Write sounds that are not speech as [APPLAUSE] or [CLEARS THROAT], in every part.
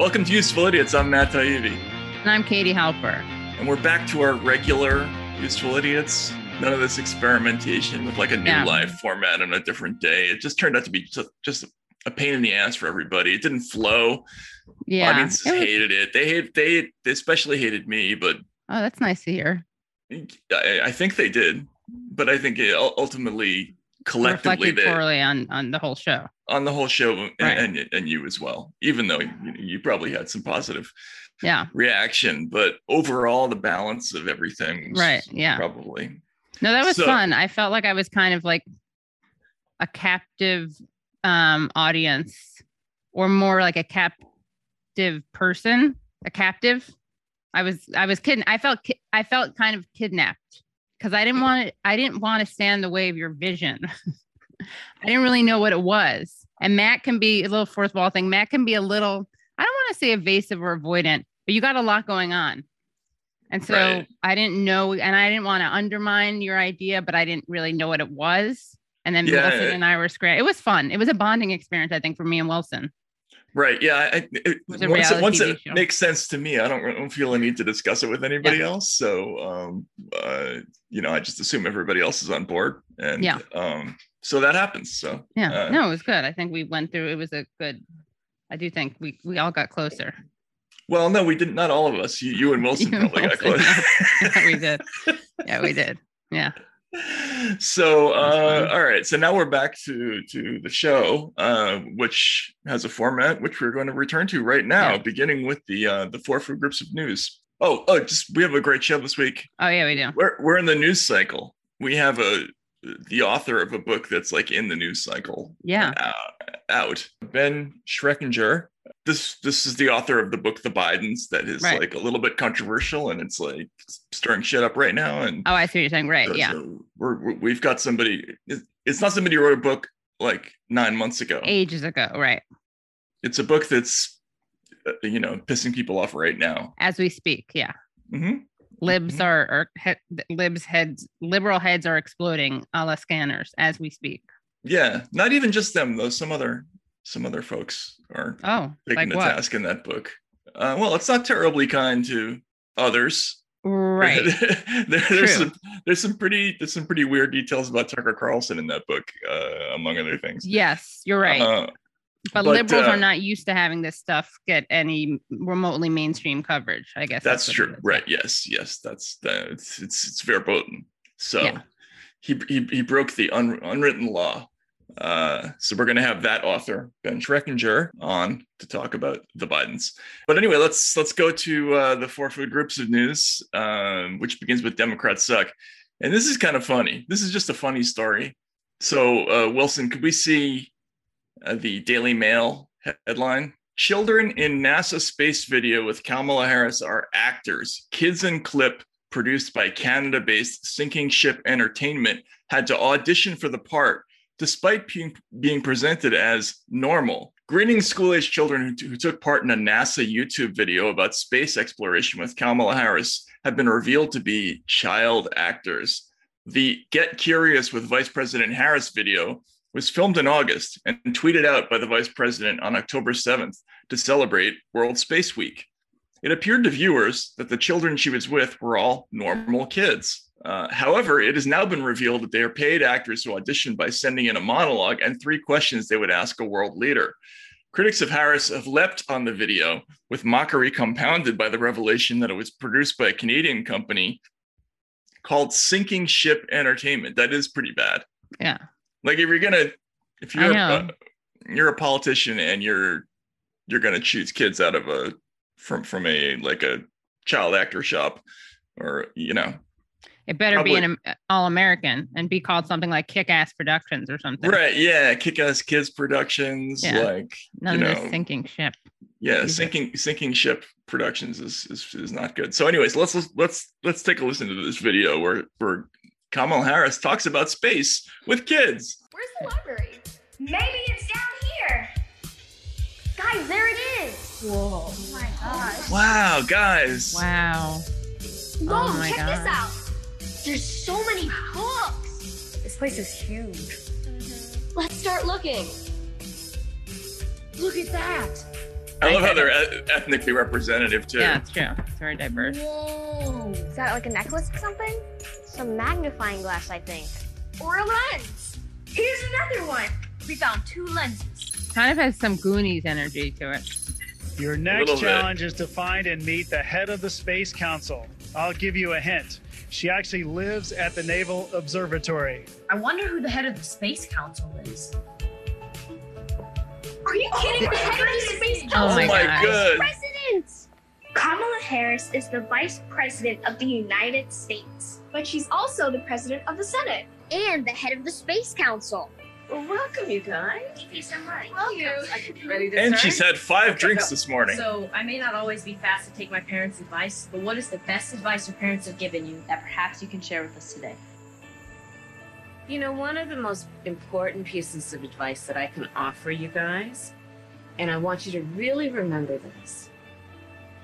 Welcome to Useful Idiots. I'm Matt Taibbi. And I'm Katie Halper. And we're back to our regular Useful Idiots. None of this experimentation with like a new Yeah. live format on a different day. It just turned out to be just, just a pain in the ass for everybody. It didn't flow. Yeah. Audiences It was- hated it. They hate they they especially hated me, but oh, that's nice to hear. I, I think they did. But I think it ultimately collectively Reflected they, poorly on on the whole show. on the whole show and, Right. and and you as well. Even though you, you probably had some positive Yeah. reaction, but overall the balance of everything was Right. Yeah. probably No, that was So- fun. I felt like I was kind of like a captive um audience or more like a captive person, a captive. I was I was kidding. I felt I felt kind of kidnapped because I didn't want to I didn't want to stand in the way of your vision. [LAUGHS] I didn't really know what it was. And Matt can be a little fourth wall thing. Matt can be a little I don't want to say evasive or avoidant, but you got a lot going on. And so Right. I didn't know, and I didn't want to undermine your idea, but I didn't really know what it was. And then Yeah. Wilson and I were scram. It was fun. It was a bonding experience, I think, for me and Wilson. Right. Yeah, I, it, once, it, once it show. makes sense to me, I don't, I don't feel a need to discuss it with anybody else. So, um, uh, you know, I just assume everybody else is on board, and Yeah. um, so that happens. So Yeah. Uh, no, it was good. I think we went through. It was a good. I do think we we all got closer. well, no, we didn't. Not all of us. You, you and [LAUGHS] Wilson You and probably got Wilson, close. [LAUGHS] yeah, we did. Yeah, we did. Yeah. So uh all right so now we're back to to the show uh which has a format which we're going to return to right now Yeah. beginning with the uh the four food groups of news oh oh just we have a great show this week Oh yeah, we do. we're we're in the news cycle we have a the author of a book that's like in the news cycle Yeah. uh, out ben schreckinger this this is the author of the book the bidens that is Right. like a little bit controversial and it's like stirring shit up right now and Oh, I see what you're saying. Right. so- Yeah. so we're, we're- we've got somebody. it's- not somebody who wrote a book like nine months ago. Ages ago. Right. It's a book that's, uh, you know, pissing people off right now. As we speak. Yeah. hmm Libs Mhm. are, are he, libs heads, liberal heads are exploding a la scanners as we speak. Yeah, not even just them though. Some other some other folks are Oh, taking like the what? task in that book. Uh, well, it's not terribly kind to others. Right. [LAUGHS] there, there's True. some there's some pretty there's some pretty weird details about Tucker Carlson in that book, uh, among other things. yes, you're right. Uh, but, but, liberals uh, are not used to having this stuff get any remotely mainstream coverage. I guess That's what true. Right. Yes. Yes. That's that. It's it's, it's verboten. So Yeah. he, he he broke the un, unwritten law. Uh, so we're going to have that author Ben Schreckinger on to talk about the Bidens. But anyway, let's let's go to uh, the four food groups of news, um, which begins with Democrats suck. And this is kind of funny. This is just a funny story. So uh, Wilson, could we see uh, the Daily Mail headline? Children in NASA space video with Kamala Harris are actors. Kids in clip produced by Canada based Sinking Ship Entertainment had to audition for the part despite being, presented as normal. Grinning school age children who, who took part in a NASA YouTube video about space exploration with Kamala Harris have been revealed to be child actors. The Get Curious with Vice President Harris video was filmed in August and tweeted out by the vice president on October 7th to celebrate World Space Week. It appeared to viewers that the children she was with were all normal kids. Uh, however, it has now been revealed that they are paid actors who auditioned by sending in a monologue and three questions they would ask a world leader. Critics of Harris have leapt on the video, with mockery compounded by the revelation that it was produced by a Canadian company called Sinking Ship Entertainment. That is pretty bad. Yeah. Like if you're gonna, if you're a, uh, you're a politician and you're you're gonna choose kids out of a from from a like a child actor shop, or you know, It better be an all American and be called something like Kick Ass Productions or something. right? Yeah, Kick-Ass Kids Productions, Yeah. like None you of know, this sinking ship. yeah, sinking sinking ship productions is, is is not good. So, anyways, let's let's let's let's take a listen to this video where where Kamala Harris talks about space with kids. Where's the library? Maybe it's down here. Guys, there it is. Whoa. Oh my gosh. Wow, guys. Wow. Whoa, Oh my check this out. There's so many books. This place is huge. Mm-hmm. Let's start looking. Look at that. I love how they're e- ethnically representative too. Yeah, it's true. It's very diverse. Whoa. Is that like a necklace or something? Some magnifying glass, I think. Or a lens. Here's another one. We found two lenses. Kind of has some Goonies energy to it. Your little next bit. challenge is to find and meet the head of the Space Council. I'll give you a hint. She actually lives at the Naval Observatory. I wonder who the head of the Space Council is. Are you kidding? the head space Oh Oh my my God. god. president. Kamala Harris is the vice president of the United States, but she's also the president of the Senate and the head of the Space Council. Well, welcome, you guys. Thank you so much. Welcome. Ready to And start? she's had five drinks this morning. So I may not always be fast to take my parents' advice, but what is the best advice your parents have given you that perhaps you can share with us today? You know, one of the most important pieces of advice that I can offer you guys, and I want you to really remember this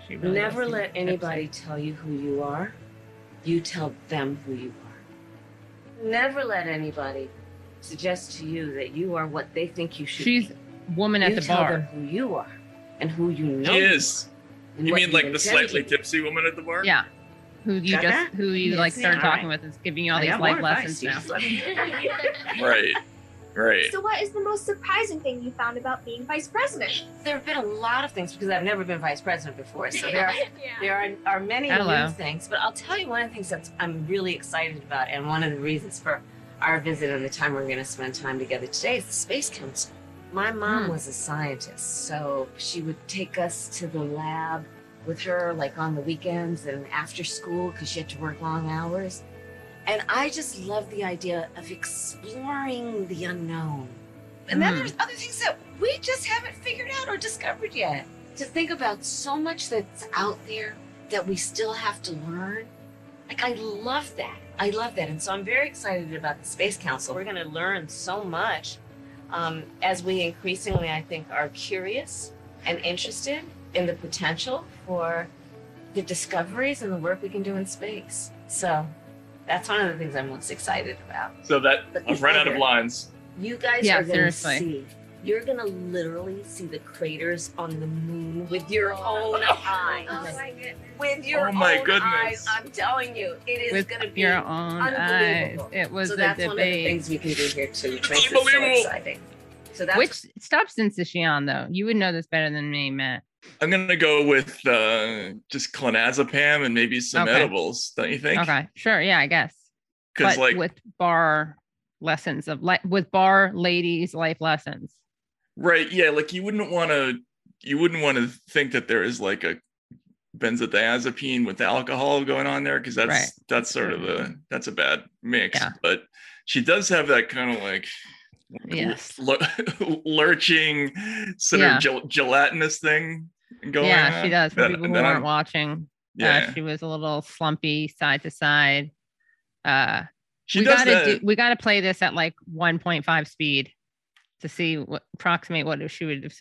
She really never let seem anybody tell you who you are, you tell them who you are. Never let anybody suggest to you that you are what they think you should She's be. woman at you the tell bar. them who you are and who you know. She you is. are and You what mean like the slightly tipsy woman at the bar? Yeah. Who you Got just that? who you Yes, like started yeah. talking with is giving you all I these life lessons now. You just let me- Right. Right. So, what is the most surprising thing you found about being vice president? There have been a lot of things because I've never been vice president before, so there [LAUGHS] are There are, are many Hello. new things, but I'll tell you one of the things that I'm really excited about, and one of the reasons for our visit and the time we're going to spend time together today is the Space Council. My mom Hmm. was a scientist, so she would take us to the lab with her, like on the weekends and after school, because she had to work long hours. And I just love the idea of exploring the unknown. And then Hmm. there's other things that we just haven't figured out or discovered yet. To think about so much that's out there that we still have to learn. Like, I love that. I love that. And so I'm very excited about the Space Council. We're going to learn so much um, as we increasingly, I think, are curious and interested in the potential for the discoveries and the work we can do in space. So that's one of the things I'm most excited about. So that But I've run out of lines. You guys Yeah, are gonna see. You're gonna literally see the craters on the moon with your oh own eyes. Oh my goodness. With your Oh my own goodness. eyes. I'm telling you, it is With gonna be your own eyes. unbelievable. It was so a that's one of the debate. things we can do here too, which makes it so exciting. So that's Which substance is she on though? You would know this better than me, Matt. I'm gonna go with uh, just clonazepam and maybe some Okay. edibles. Don't you think? Okay, sure, yeah, I guess. Because like with bar lessons of like with bar ladies life lessons. right, yeah, like you wouldn't want to you wouldn't want to think that there is like a benzodiazepine with alcohol going on there because that's Right. that's sort of a that's a bad mix. Yeah. But she does have that kind of like Yes. lur- [LAUGHS] lurching sort Yeah. of gel- gelatinous thing going yeah, she does. For that- people who aren't I'm- watching, yeah uh, she was a little slumpy side to side. Uh, she we does gotta that do, we gotta play this at like 1.5 speed to see what approximate what she would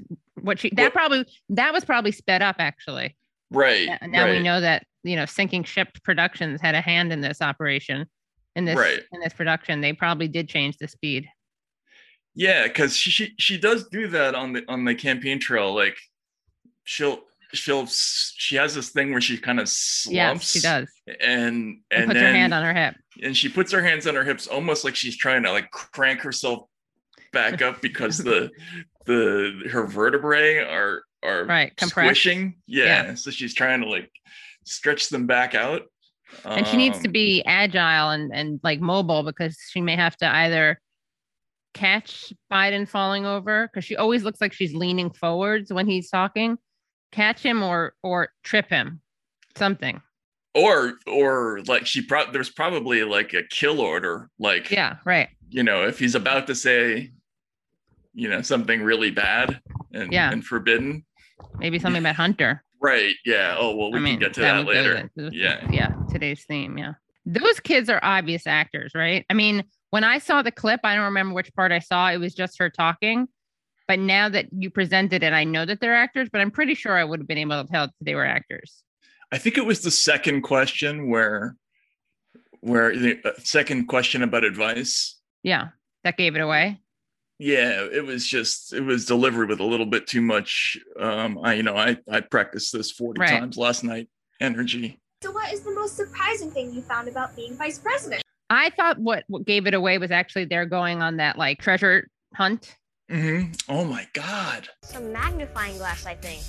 what she that Well- probably that was probably sped up actually. right Now- Now we know that you know sinking ship productions had a hand in this operation in this Right. in this production. They probably did change the speed. Yeah, because she, she she does do that on the on the campaign trail. Like she'll she'll she has this thing where she kind of slumps. Yes, she does. And And and puts then her hand on her hip. and she puts her hands on her hips, almost like she's trying to like crank herself back up because the [LAUGHS] the her vertebrae are are Right, compressed. squishing. Yeah, so she's trying to like stretch them back out. and she needs to Um, be agile and and like mobile because she may have to either catch Biden falling over because she always looks like she's leaning forwards when he's talking, catch him or or trip him, something. or or like she pro- there's probably like a kill order like Yeah, right. you know, if he's about to say, you know, something really bad and, Yeah. and forbidden. Maybe something about Hunter. [LAUGHS] Right. Yeah. Oh, well, we I mean, can get to that, go later. Yeah. yeah. Today's theme. Yeah. Those kids are obvious actors, right? I mean, when I saw the clip, I don't remember which part I saw. It was just her talking. But now that you presented it, I know that they're actors, but I'm pretty sure I would have been able to tell that they were actors. I think it was the second question where, where the uh, second question about advice. Yeah. That gave it away. yeah it was just it was delivered with a little bit too much um i you know i i practiced this 40 Right. times last night energy So, what is the most surprising thing you found about being vice president? I thought what, what gave it away was actually they're going on that like treasure hunt. Hmm oh my god Some magnifying glass, I think.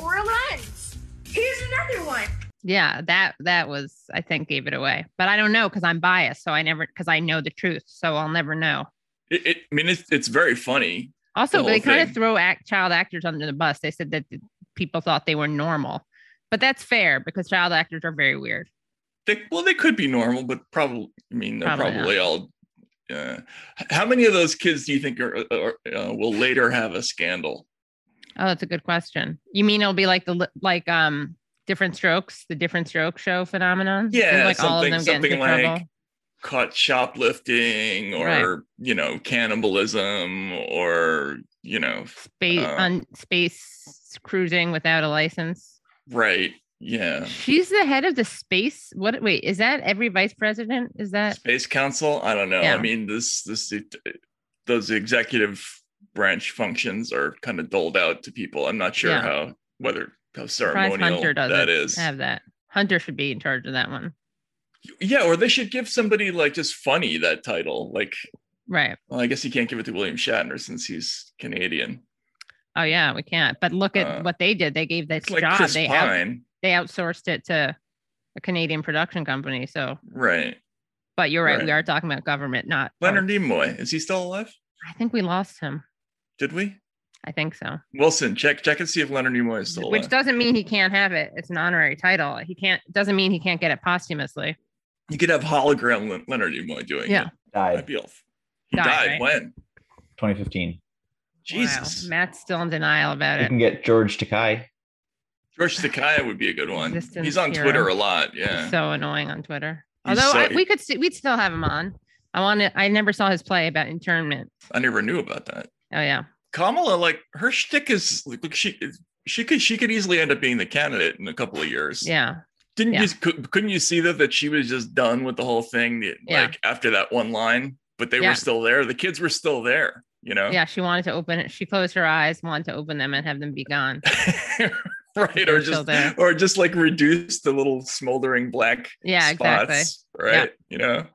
Or a lens. Here's another one. Yeah, that that was I think gave it away. But I don't know because I'm biased, so I never because I know the truth, so I'll never know. it, it i mean it's, it's very funny Also, The they whole kind of throw act, child actors under the bus. They said that the people thought they were normal, but that's fair because child actors are very weird. they, well they could be normal but probably i mean they're Probably probably, all uh, how many of those kids do you think are, are uh, will later have a scandal Oh, that's a good question. You mean it'll be like the like um different strokes, the different stroke show phenomenon? Yeah, like all of something- them something like- trouble. caught shoplifting or Right. you know cannibalism or you know Space uh, on space cruising without a license. right yeah She's the head of the space. What? Wait, is that every vice president? Is that space council i don't know Yeah. i mean this this those executive branch functions are kind of doled out to people i'm not sure Yeah. how whether how ceremonial that is have that? Hunter should be in charge of that one. yeah or they should give somebody like just funny that title like Right. well i guess you can't give it to william shatner since he's canadian Oh yeah, we can't. But look at Uh, what they did. They gave this like job. chris They out, pine they outsourced it to a Canadian production company. So, right but you're right. We are talking about government, not leonard arts. nimoy is he still alive I think we lost him. did we I think so. wilson check check and see if leonard nimoy is still alive. Which alive doesn't mean he can't have it. It's an honorary title. He can't. Doesn't mean he can't get it posthumously. you could have hologram Le- leonard nimoy doing Yeah. it That'd Died he Died, died, right? when 2015. jesus Wow. Matt's still in denial about it. You can get George Takei. George Takei would be a good one. He's on hero. Twitter a lot. Yeah. So annoying on Twitter. He's Although so- I, we could, st- we'd still have him on. I want to. I never saw his play about internment. I never knew about that. Oh yeah. Kamala, like her shtick is like she she could she could easily end up being the candidate in a couple of years. Yeah. Didn't Yeah. you cou- couldn't you see that that she was just done with the whole thing like Yeah. after that one line, but they Yeah. were still there. The kids were still there, you know? Yeah. She wanted to open it. She closed her eyes, wanted to open them and have them be gone. [LAUGHS] [LAUGHS] right. Or just there. or just like reduce the little smoldering black Yeah. Exactly. spots, right? You know.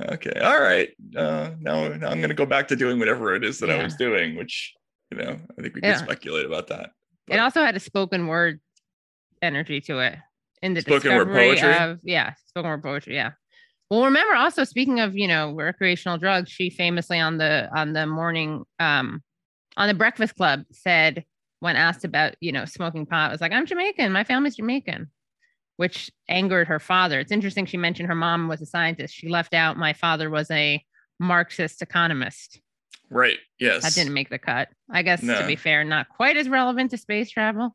Okay. All right. Uh, now, now I'm going to go back to doing whatever it is that I was doing, which you know I think we can speculate about that. It also had a spoken word energy to it in the Spoken word poetry? of yeah, spoken word poetry. Yeah. Well, remember also speaking of you know recreational drugs, she famously on the on the morning um on the Breakfast Club said when asked about you know smoking pot was like I'm Jamaican, my family's Jamaican, which angered her father. It's interesting she mentioned her mom was a scientist. She left out my father was a Marxist economist. Right. Yes. That didn't make the cut. I guess to be fair, not quite as relevant to space travel.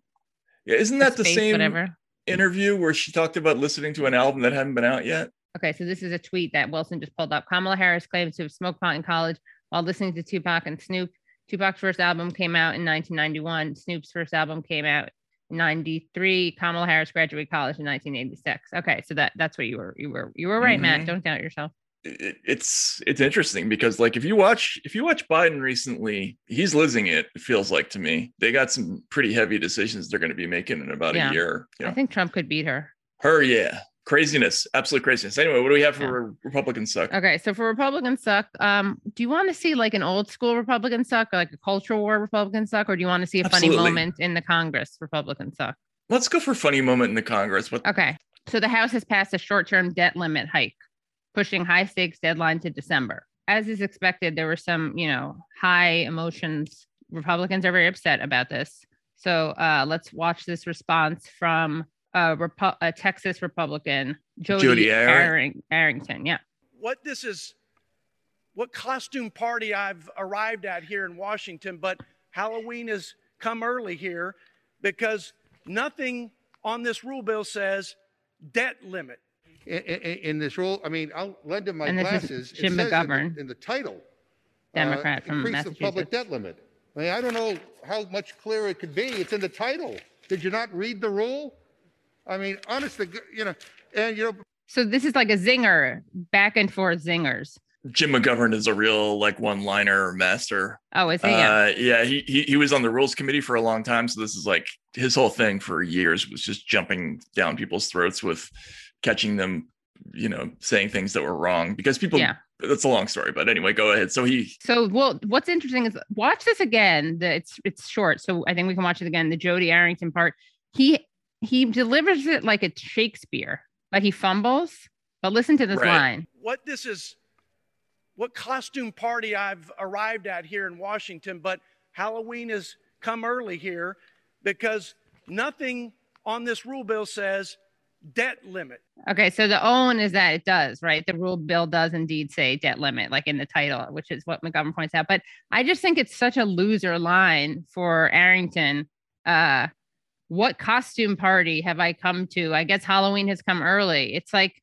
Yeah, isn't that the same whatever. interview where she talked about listening to an album that hadn't been out yet? Okay, so this is a tweet that Wilson just pulled up. Kamala Harris claims to have smoked pot in college while listening to Tupac and Snoop. Tupac's first album came out in 1991. Snoop's first album came out in 93. Kamala Harris graduated college in 1986. Okay, so that that's what you were you were you were right, Matt. Mhm. Don't doubt yourself. It, it's it's interesting because like if you watch if you watch Biden recently, he's losing it. It feels like to me they got some pretty heavy decisions they're going to be making in about Yeah. a year. You I think Trump could beat her. Her, yeah, craziness, absolute craziness. Anyway, what do we have for Republican suck? Okay, so for Republican suck, um, do you want to see like an old school Republican suck, or like a cultural war Republican suck, or do you want to see a funny moment in the Congress Republican suck? Let's go for funny moment in the Congress. What Okay. So the House has passed a short term debt limit hike, pushing high stakes deadline to December. As is expected, there were some, you know, high emotions. Republicans are very upset about this. So uh, let's watch this response from uh, Repu- a Texas Republican, Jody, Jody Arring- Arring- Arrington. Yeah. what this is, what costume party I've arrived at here in Washington, but Halloween has come early here because nothing on this rule bill says debt limit. in, in, in this rule, I mean, I'll lend him my And this is glasses. It Jim says in the- McGovern, In the title. uh, Democrat from Increase the public debt limit. I mean, I don't know how much clearer it could be. It's in the title. Did you not read the rule? I mean, honestly, you know, and you know, So this is like a zinger, back and forth zingers. Jim McGovern is a real like one-liner master. Oh, is he? Yeah. Uh, yeah, he, he he was on the rules committee for a long time, so this is like his whole thing for years was just jumping down people's throats with catching them, you know, saying things that were wrong because people. Yeah. That's a long story, but anyway, go ahead. So he So, well, what's interesting is watch this again. The, it's it's short, so I think we can watch it again. The Jody Arrington part. He he delivers it like it's Shakespeare, like he fumbles. But listen to this Right. line. what this is, what costume party I've arrived at here in Washington, but Halloween has come early here because nothing on this rule bill says debt limit. Okay, so the own is that it does, right? The rule bill does indeed say debt limit, like in the title, which is what McGovern points out. But I just think it's such a loser line for Arrington. Uh, what costume party have I come to? I guess Halloween has come early. It's like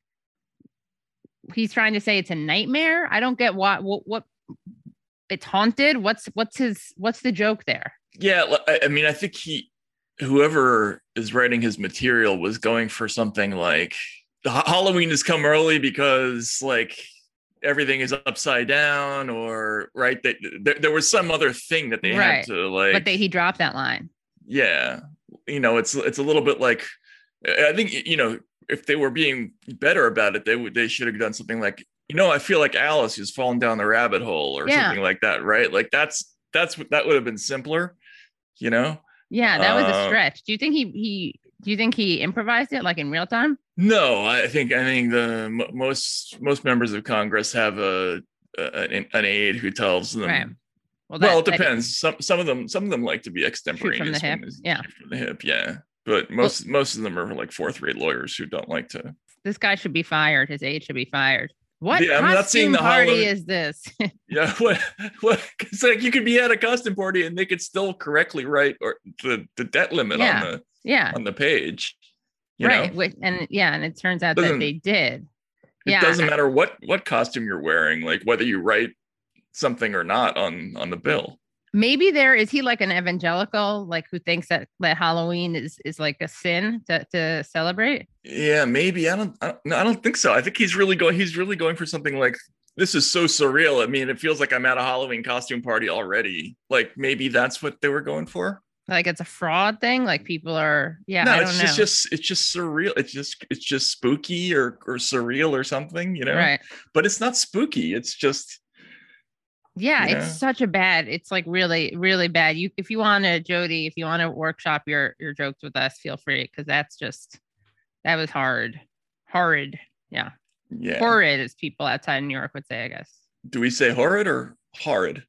he's trying to say it's a nightmare. I don't get what what, what it's haunted. What's what's his what's the joke there? Yeah, I mean, I think he, whoever is writing his material, was going for something like Ha- Halloween has come early because like everything is upside down, or right that there, there was some other thing that they Right. had to like. but they, he dropped that line. yeah, you know, it's it's a little bit like I think you know if they were being better about it, they would they should have done something like you know I feel like Alice is falling down the rabbit hole or Yeah. something like that, right? Like that's that's what that would have been simpler, you know. Yeah, that was a Uh, stretch. Do you think he he do you think he improvised it like in real time? No, I think I think the most most members of Congress have a, a an, an aide who tells them. Right. Well, that- it that- depends. Some some of them some of them like to be extemporaneous. hip, when it's- yeah. from the hip, yeah. But most most of them are like fourth rate lawyers who don't like to. this guy should be fired. His aide should be fired. What Yeah, I'm not seeing the party is this? [LAUGHS] Yeah, [LAUGHS] what what? It's like you could be at a costume party and they could still correctly write or the the debt limit Yeah. on the yeah, on the page. You right. know? Which, and yeah, and it turns out that Doesn't- they did. it yeah, doesn't matter what what costume you're wearing like whether you write something or not on on the bill. Maybe there is he like an evangelical, like who thinks that that Halloween is is like a sin to to celebrate. yeah maybe. I don't I don't, no, I don't think so. I think he's really going he's really going for something like this is so surreal. I mean it feels like i'm at a halloween costume party already. Like maybe that's what they were going for. Like it's a fraud thing. Like people are. Yeah, no I don't it's just, just it's just surreal. It's just it's just spooky or or surreal or something you know? Right. but it's not spooky. It's just Yeah, it's such a bad. It's like really, really bad. You, if you want to, Jody, if you want to workshop your your jokes with us, feel free because that's just that was hard, horrid. Yeah, yeah horrid, as people outside in New York would say. I guess do we say horrid or horrid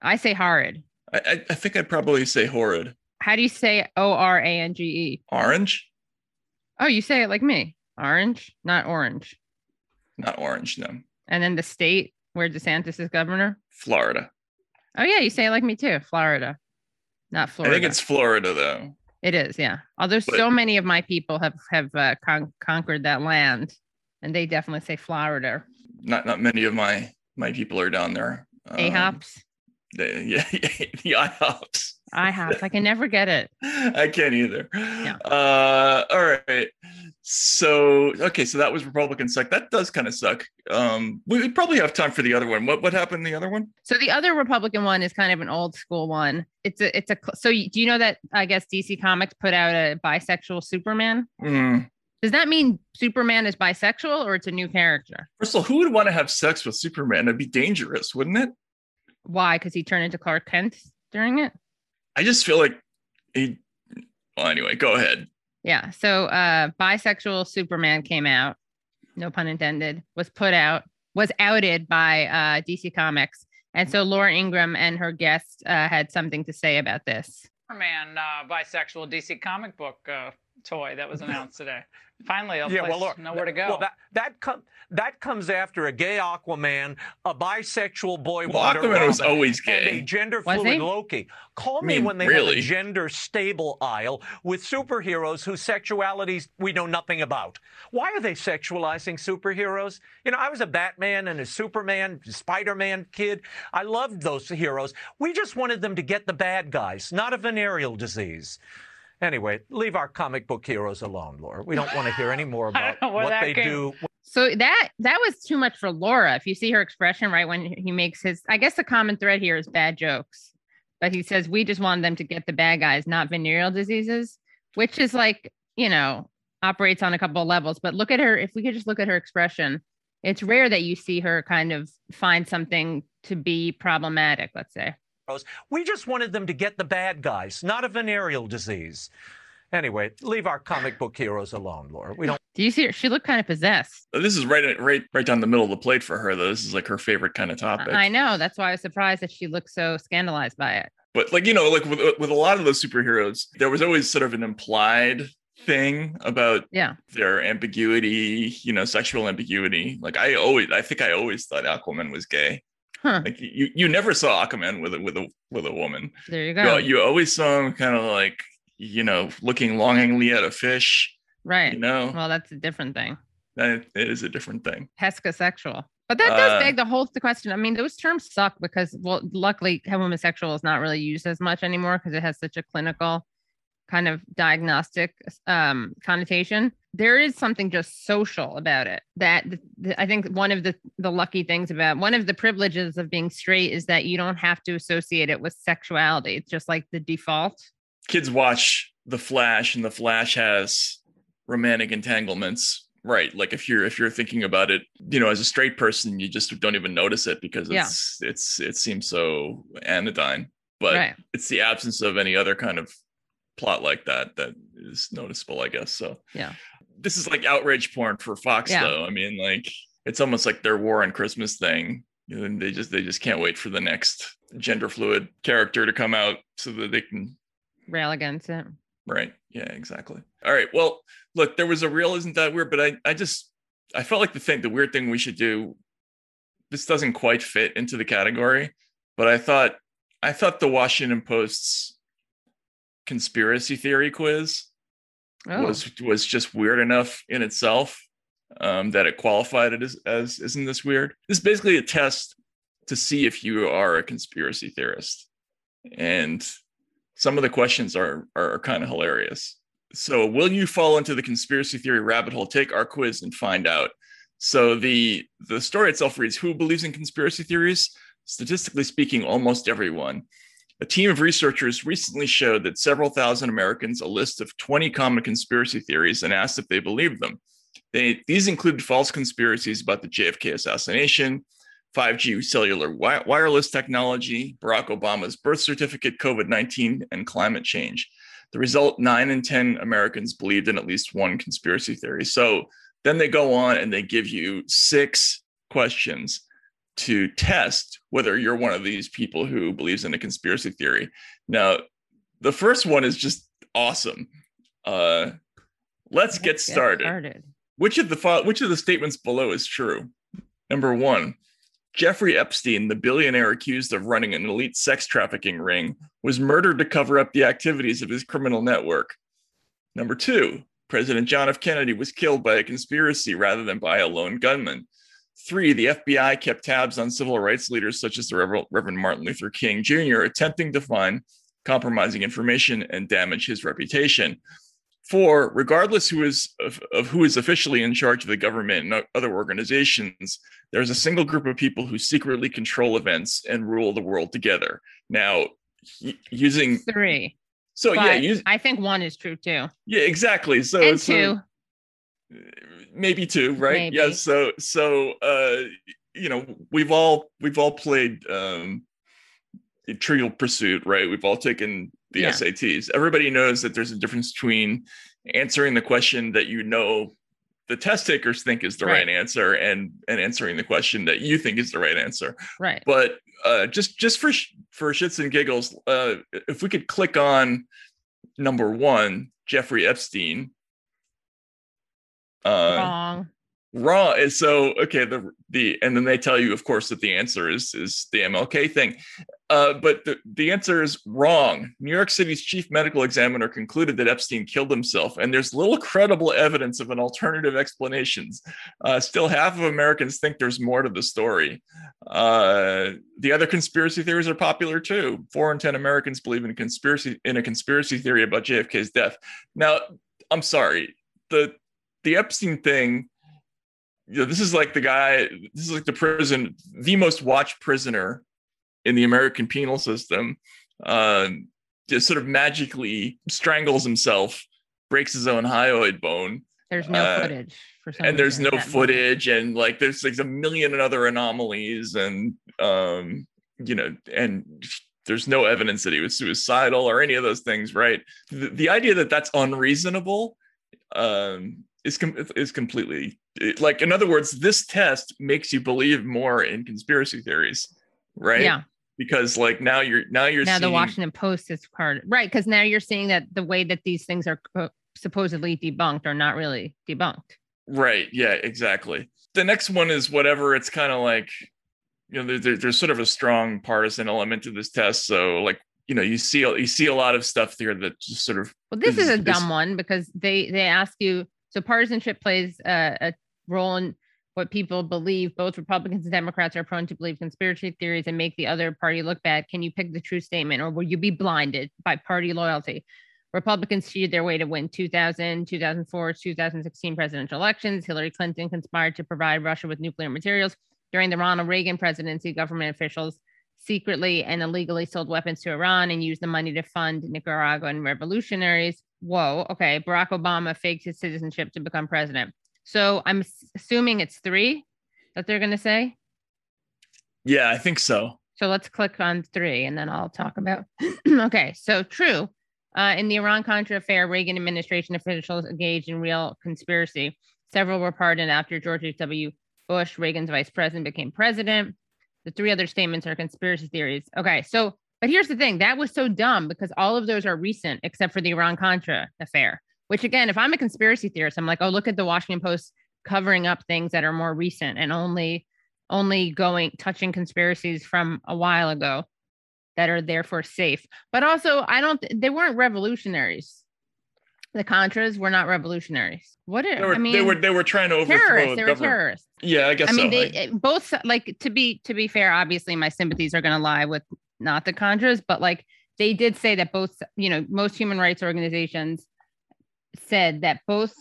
I say horrid. I, I i think i'd probably say horrid How do you say O R A N G E? orange Oh, you say it like me. Orange, not orange. not orange no And then the state where DeSantis is governor. florida Oh yeah, you say it like me too. Florida, not Florida. i think it's florida though It is, yeah. Although But- so many of my people have have uh, con- conquered that land, and they definitely say Florida. not not many of my my people are down there Um, AHOPs, they, yeah the IHOPs IHOPs. I have. I can never get it. [LAUGHS] I can't either. Uh, all right. So okay, so that was Republican suck. That does kind of suck. Um, we we probably have time for the other one. What what happened in the other one? So the other Republican one is kind of an old school one. It's a it's a so you, do you know that I guess DC Comics put out a bisexual Superman? Hmm. Does that mean Superman is bisexual or it's a new character? First of all, who would want to have sex with Superman? It'd be dangerous, wouldn't it? Why? Because he turned into Clark Kent during it. I just feel like he. Well, anyway, go ahead. Yeah. So uh bisexual Superman came out, no pun intended, was put out, was outed by uh DC Comics. And so Laura Ingraham and her guest uh, had something to say about this. Superman uh, bisexual DC comic book uh, toy that was announced today. Finally, a Yeah, place well, look, nowhere to go. Well, that that com- that comes after a gay Aquaman, a bisexual boy Well, Wonder Aquaman was Woman, always and a gender fluid? Loki. Call I me when they have a gender stable aisle with superheroes whose sexualities we know nothing about. Why are they sexualizing superheroes? You know, I was a Batman and a Superman, Spider-Man kid. I loved those heroes. We just wanted them to get the bad guys, not a venereal disease. Anyway, leave our comic book heroes alone, Laura. We don't want to hear any more [LAUGHS] about know what they came- do. So that that was too much for Laura. If you see her expression right when he makes his, I guess the common thread here is bad jokes, but he says we just wanted them to get the bad guys, not venereal diseases, which is like you know operates on a couple of levels. But look at her. If we could just look at her expression, it's rare that you see her kind of find something to be problematic. Let's say. We just wanted them to get the bad guys, not a venereal disease. Anyway, leave our comic book heroes alone, Laura. We don't. Do you see her? She looked kind of possessed. Uh, this is right, right, right down the middle of the plate for her. Though this is like her favorite kind of topic. I know. That's why I was surprised that she looked so scandalized by it. But like you know, like with with a lot of those superheroes, there was always sort of an implied thing about yeah their ambiguity, you know, sexual ambiguity. Like I always, I think I always thought Aquaman was gay. Huh. Like you, you never saw Aquaman with a with a with a woman. There you go. You, you always saw him kind of like you know looking longingly at a fish. Right. You know. Well, that's a different thing. That it is a different thing. Pescosexual. But that does Uh, beg the whole the question. I mean, those terms suck because, well, luckily, homosexual is not really used as much anymore because it has such a clinical kind of diagnostic um, connotation. There is something just social about it that th- th- I think one of the the lucky things about one of the privileges of being straight is that you don't have to associate it with sexuality. It's just like the default. Kids watch The Flash, and The Flash has romantic entanglements. Right. Like if you're if you're thinking about it, you know, as a straight person, you just don't even notice it because Yeah. it's it's it seems so anodyne. But Right. it's the absence of any other kind of plot like that that is noticeable, I guess. So Yeah. This is like outrage porn for Fox, Yeah. though. I mean, like it's almost like their war on Christmas thing. And they just they just can't wait for the next gender fluid character to come out so that they can Rail against it. Right. Yeah, exactly. All right. Well, look, there was a real isn't that weird, but I I just I felt like the thing the weird thing we should do this doesn't quite fit into the category, but I thought I thought the Washington Post's conspiracy theory quiz Oh. was was just weird enough in itself um, that it qualified it as, as isn't this weird? This is basically a test to see if you are a conspiracy theorist, and some of the questions are are kind of hilarious. So, will you fall into the conspiracy theory rabbit hole? Take our quiz and find out. So the the story itself reads: Who believes in conspiracy theories? Statistically speaking, almost everyone. A team of researchers recently showed that several thousand Americans a list of 20 common conspiracy theories and asked if they believed them. They, these included false conspiracies about the JFK assassination, 5G cellular wi- wireless technology, Barack Obama's birth certificate, COVID 19, and climate change. The result nine in 10 Americans believed in at least one conspiracy theory. So then they go on and they give you six questions to test whether you're one of these people who believes in a conspiracy theory. Now, the first one is just awesome. Uh, let's get started. started. Which of the which of the statements below is true? Number one, Jeffrey Epstein, the billionaire accused of running an elite sex trafficking ring, was murdered to cover up the activities of his criminal network. Number two, President John F. Kennedy was killed by a conspiracy rather than by a lone gunman. Three, the FBI kept tabs on civil rights leaders such as the Rever- Reverend Martin Luther King Jr., attempting to find compromising information and damage his reputation. Four, regardless who is of, of who is officially in charge of the government and other organizations, there's a single group of people who secretly control events and rule the world together. Now, using Three. so yeah, use, I think one is true too. yeah, exactly. So and it's a- two. Maybe two right Maybe. yes so so uh you know we've all we've all played um trivial pursuit right we've all taken the Yeah. sats everybody knows that there's a difference between answering the question that you know the test takers think is the right, Right. answer and and answering the question that you think is the right answer Right. but uh just just for sh- for shits and giggles uh if we could click on number one jeffrey epstein uh Wrong. wrong. And so okay the the and then they tell you of course that the answer is is the mlk thing. Uh but the, the answer is wrong. New york city's chief medical examiner concluded that epstein killed himself and there's little credible evidence of an alternative explanations. Uh still half of americans think there's more to the story. Uh the other conspiracy theories are popular too. Four in ten americans believe in a conspiracy in a conspiracy theory about jfk's death. Now i'm sorry. The the epstein thing you know, this is like the guy. This is like the prison, the most watched prisoner in the American penal system. Uh, just sort of magically strangles himself, breaks his own hyoid bone. There's no Uh, footage for some and there's no of that movie. footage and like there's like a million other anomalies and um you know and there's no evidence that he was suicidal or any of those things right the, the idea that that's unreasonable um is com- is completely it- like in other words this test makes you believe more in conspiracy theories right Yeah. because like now you're now you're now the Washington Post is part right because now you're seeing that the way that these things are uh, supposedly debunked are not really debunked. Right. Yeah, exactly. The next one is whatever. It's kind of like, you know, there, there- there's sort of a strong partisan element to this test. So, like, you know, you see you see a lot of stuff there that just sort of. Well, this is a is- dumb one because they they ask you so partisanship plays a, a role in what people believe. Both Republicans and Democrats are prone to believe conspiracy theories and make the other party look bad. Can you pick the true statement, or will you be blinded by party loyalty? Republicans cheated their way to win 2000, 2004, 2016 presidential elections. Hillary Clinton conspired to provide Russia with nuclear materials. During the Ronald Reagan presidency, government officials secretly and illegally sold weapons to Iran and used the money to fund Nicaraguan revolutionaries. Whoa, okay. Barack Obama faked his citizenship to become president. So I'm assuming it's three that they're going to say. Yeah, I think so. So let's click on three and then I'll talk about. [CLEARS THROAT] okay, so true. Uh, in the Iran Contra affair, Reagan administration officials engaged in real conspiracy. Several were pardoned after George H.W. Bush, Reagan's vice president, became president. The three other statements are conspiracy theories. Okay, so, but here's the thing that was so dumb because all of those are recent except for the Iran Contra affair, which, again, if I'm a conspiracy theorist, I'm like, oh, look at the Washington Post covering up things that are more recent and only only going touching conspiracies from a while ago that are therefore safe. But also, I don't. They weren't revolutionaries. The Contras were not revolutionaries. What? Are, They were, I mean, they were they were trying to overthrow terrorists. the They were government. terrorists. Yeah, I guess I mean, so. they I- eh, both like to be to be fair. Obviously, my sympathies are going to lie with not the Contras, but like they did say that both. You know, most human rights organizations said that both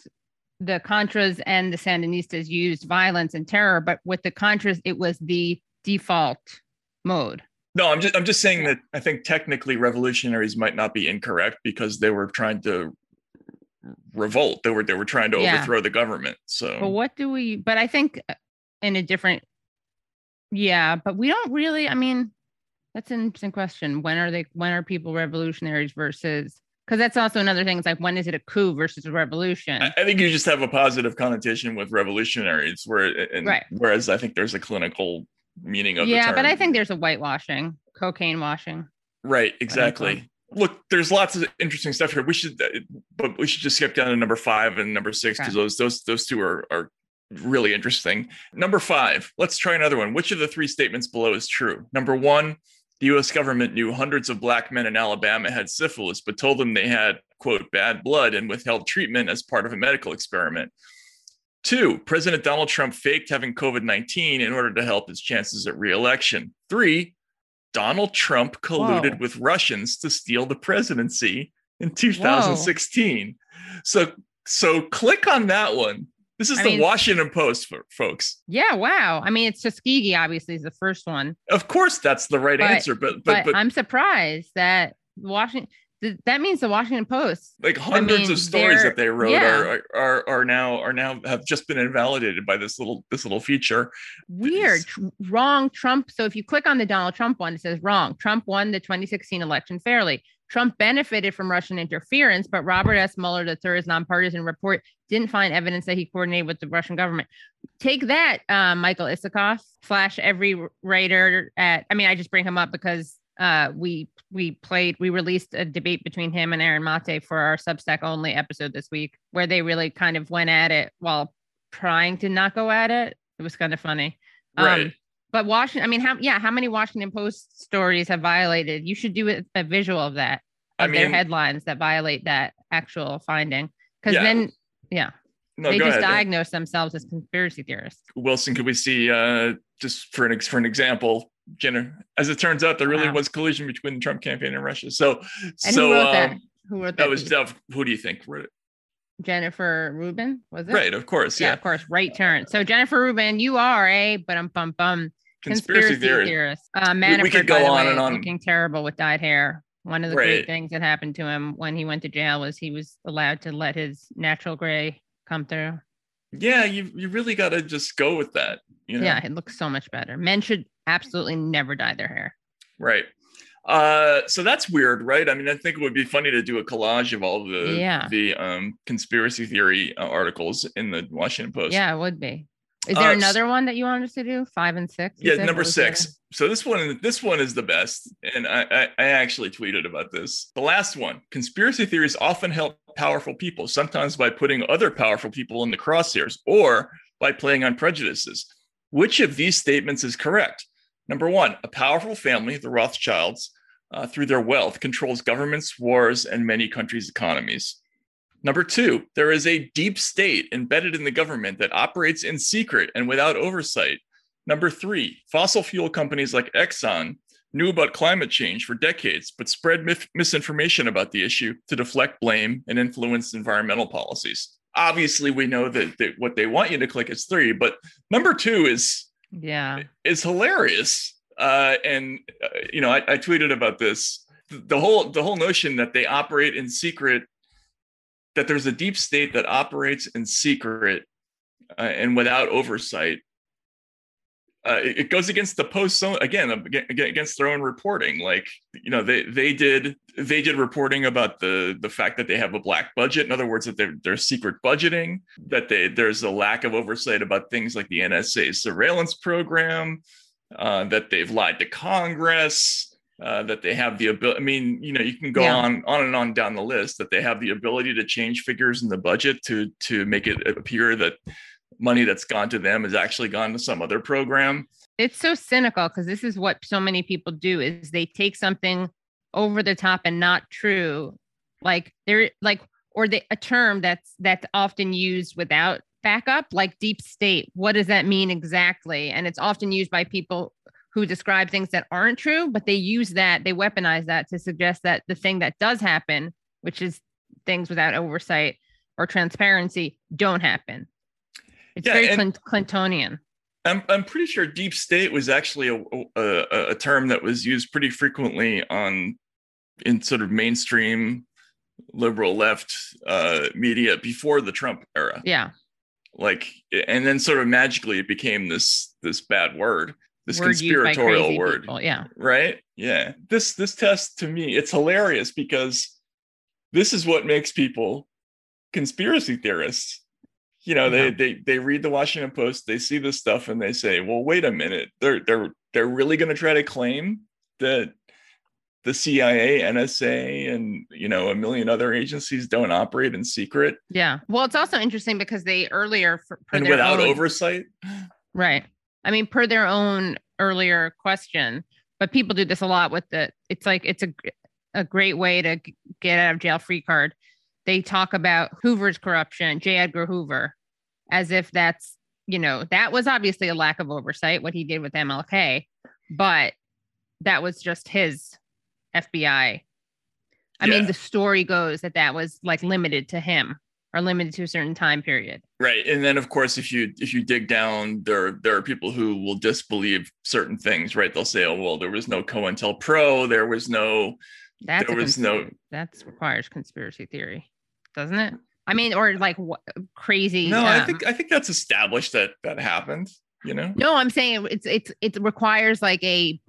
the Contras and the Sandinistas used violence and terror, but with the Contras, it was the default mode. No, I'm just I'm just saying that I think technically revolutionaries might not be incorrect because they were trying to revolt. They were they were trying to Yeah. overthrow the government. So But what do we? But I think in a different, yeah. But we don't really. I mean, that's an interesting question. When are they? When are people revolutionaries versus? Because that's also another thing. It's like when is it a coup versus a revolution? I I think you just have a positive connotation with revolutionaries, where and, Right. whereas I think there's a clinical meaning of the yeah, but I think there's a whitewashing, cocaine washing. Right, exactly. Look, there's lots of interesting stuff here. We should, uh, but we should just skip down to number five and number six because Okay. those those those two are are really interesting. Number five. Let's try another one. Which of the three statements below is true? Number one, the U.S. government knew hundreds of black men in Alabama had syphilis, but told them they had quote bad blood and withheld treatment as part of a medical experiment. Two, President Donald Trump faked having COVID 19 in order to help his chances at reelection. Three, Donald Trump colluded Whoa. with Russians to steal the presidency in 2016. So, so click on that one. This is I the mean- Washington Post, for folks. Yeah, wow. I mean, it's Tuskegee, obviously, is the first one. Of course, that's the right But- answer, but But, but I'm surprised that Washington. th- That means the Washington Post. like hundreds mean, of stories that they wrote yeah. are, are are now are now have just been invalidated by this little this little feature. Weird. Tr- wrong. Trump. So if you click on the Donald Trump one, it says wrong. Trump won the 2016 election fairly. Trump benefited from Russian interference, but Robert S. Mueller, third nonpartisan report, didn't find evidence that he coordinated with the Russian government. Take that, uh, Michael Isikoff slash every writer at. I mean, I just bring him up because uh, we we played we released a debate between him and Aaron Mate for our Substack only episode this week, where they really kind of went at it while trying to not go at it. It was kind of funny. Right. But Washington, I mean, how yeah, how many Washington Post stories have violated? You should do a, a visual of that, I of their headlines that violate that actual finding. Because Yeah. then, yeah, No, they just ahead. diagnose themselves as conspiracy theorists. Wilson, could we see uh, just for an for an example, Jenner? As it turns out, there really Wow. was collusion between the Trump campaign and Russia. So, And so who wrote that? um, Who wrote that? that was? Dev. Who do you think wrote it? Jennifer Rubin, was it? Right, of course. Yeah, Yeah. of course. Right turn. So Jennifer Rubin, you are a but um bum bum Conspiracy, theory. theorist. Uh, We- Manafort, we could go on way, and on. Looking terrible with dyed hair. One of the Right. great things that happened to him when he went to jail was he was allowed to let his natural gray come through. Yeah, you you really got to just go with that. You know? Yeah, it looks so much better. Men should absolutely never dye their hair. Right. Uh, so that's weird, right? I mean, I think it would be funny to do a collage of all the Yeah. the um conspiracy theory uh, articles in the Washington Post. Yeah, it would be. Is there Uh, another one that you wanted us to do? Five and six? Yeah, said? number What was the other- six. So this one, this one is the best, and I, I, I actually tweeted about this. The last one: conspiracy theories often help powerful people, sometimes by putting other powerful people in the crosshairs, or by playing on prejudices. Which of these statements is correct? Number one: a powerful family, the Rothschilds, uh, through their wealth, controls governments, wars, and many countries' economies. Number two, there is a deep state embedded in the government that operates in secret and without oversight. Number three, fossil fuel companies like Exxon knew about climate change for decades, but spread mif- misinformation about the issue to deflect blame and influence environmental policies. Obviously, we know that, that what they want you to click is three, but number two is Yeah. is hilarious. Uh, and uh, you know, I, I tweeted about this. The- The whole the whole notion that they operate in secret, that there's a deep state that operates in secret uh, and without oversight. Uh, it, it goes against the post again against their own reporting. Like you know, they they did they did reporting about the the fact that they have a black budget. In other words, that they're they're secret budgeting. That they there's a lack of oversight about things like the NSA surveillance program uh, that they've lied to Congress, uh, that they have the ability. I mean, you know, you can go Yeah. on on and on down the list. That they have the ability to change figures in the budget to to make it appear that money that's gone to them has actually gone to some other program. It's so cynical because this is what so many people do is they take something over the top and not true. Like they're like or they a term that's that's often used without backup, like deep state. What does that mean exactly? And it's often used by people who describe things that aren't true, but they use that, they weaponize that to suggest that the thing that does happen, which is things without oversight or transparency, don't happen. It's Yeah, very and- Clintonian. I'm I'm pretty sure deep state was actually a, a a term that was used pretty frequently on in sort of mainstream liberal left uh, media before the Trump era. Yeah. Like, and then sort of magically it became this this bad word, this Word conspiratorial word, people, Yeah. right? Yeah. This this test to me it's hilarious because this is what makes people conspiracy theorists you know they Yeah. they they read the washington post they see this stuff and they say well wait a minute they're they're they're really going to try to claim that the cia nsa and you know a million other agencies don't operate in secret Yeah. Well, it's also interesting because they earlier, for, per and without own- oversight right? I mean, per their own earlier question, but people do this a lot with the. It's like it's a a great way to get out of jail free card. They talk about Hoover's corruption, J. Edgar Hoover, as if that's you know that was obviously a lack of oversight what he did with MLK, but that was just his FBI. I mean, the story goes that that was like limited to him or limited to a certain time period. right and then of course if you if you dig down there there are people who will disbelieve certain things right they'll say oh well there was no cointelpro there was no That's there was no that's requires conspiracy theory, doesn't it? I mean, or like what crazy. no i um, think i think that's established that that happened you know no, I'm saying it's it's it requires like a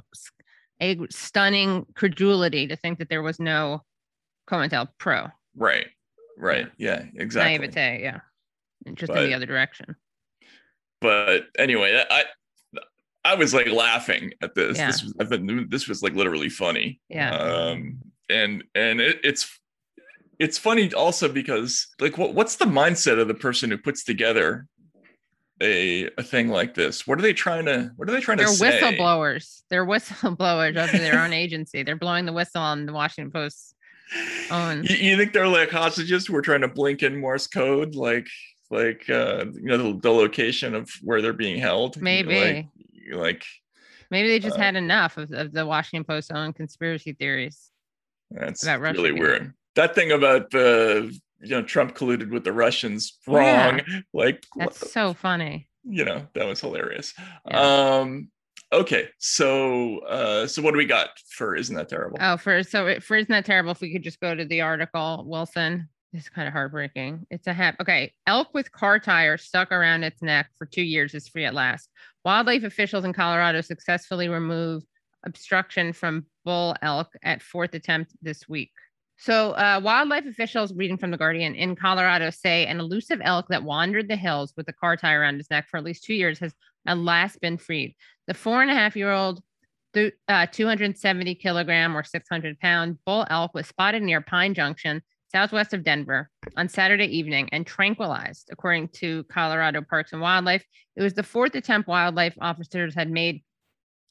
a stunning credulity to think that there was no COINTELPRO Right. Right. Yeah. Exactly. naivete, yeah, and just in the other direction. But anyway, I I was like laughing at this. Yeah. This was been, this was like literally funny. Yeah. Um. And and it, it's it's funny also because like what what's the mindset of the person who puts together a a thing like this? What are they trying to What are they trying They're to say? They're whistleblowers. They're [LAUGHS] whistleblowers of their own agency. They're blowing the whistle on the Washington Post. Own. You, you think they're like hostages who are trying to blink in Morse code, like like uh you know the, the location of where they're being held? Maybe. Like, like Maybe they just uh, had enough of, of the Washington Post own conspiracy theories. That's about Russia really weird. That thing about the you know Trump colluded with the Russians. Wrong. Yeah. [LAUGHS] Like That's so funny. you know that was hilarious. Yeah. Um. Okay. So uh. So what do we got for? Isn't that terrible? Oh, for so for isn't that terrible? If we could just go to the article, Wilson. It's kind of heartbreaking. It's a hap. Okay, elk with car tire stuck around its neck for two years is free at last. Wildlife officials in Colorado successfully removed obstruction from bull elk at fourth attempt this week. So, uh, wildlife officials, reading from the Guardian in Colorado, say an elusive elk that wandered the hills with a car tie around his neck for at least two years has at last been freed. The four and a half year old th- uh, 270 kilogram or 600 pound bull elk was spotted near Pine Junction, southwest of Denver, on Saturday evening and tranquilized, according to Colorado Parks and Wildlife. It was the fourth attempt wildlife officers had made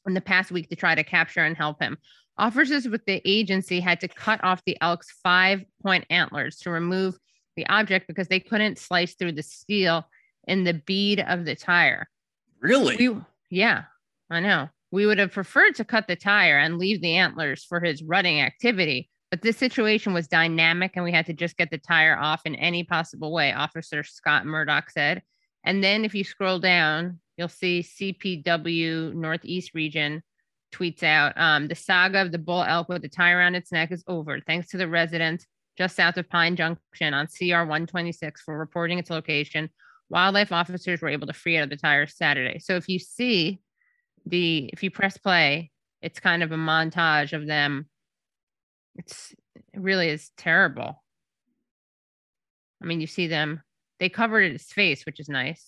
in the past week to try to capture and help him. Officers with the agency had to cut off the elk's five point antlers to remove the object because they couldn't slice through the steel in the bead of the tire. Really? We, yeah, I know. We would have preferred to cut the tire and leave the antlers for his rutting activity, but this situation was dynamic and we had to just get the tire off in any possible way, Officer Scott Murdoch said. And then if you scroll down, you'll see CPW Northeast Region tweets out um, the saga of the bull elk with the tie around its neck is over. Thanks to the residents just south of Pine Junction on CR 126 for reporting its location. Wildlife officers were able to free out of the tires Saturday. So if you see the, if you press play, it's kind of a montage of them. It's it really is terrible. I mean, you see them, they covered its face, which is nice.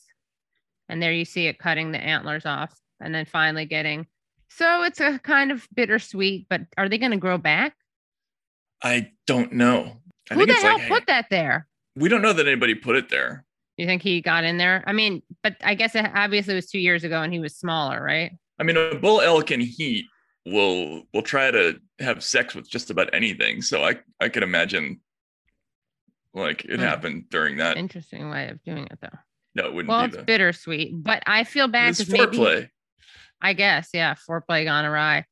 And there you see it cutting the antlers off and then finally getting. So it's a kind of bittersweet, but are they going to grow back? I don't know. I Who think the it's hell like put that there? we don't know that anybody put it there. You think he got in there? I mean, but I guess it obviously was two years ago and he was smaller, right? I mean, a bull elk in heat will will try to have sex with just about anything. So I I could imagine like it Hmm. happened during that. Interesting way of doing it, though. No, it wouldn't Well, be it's the bittersweet, but I feel bad it's because maybe. I guess, yeah, foreplay gone awry.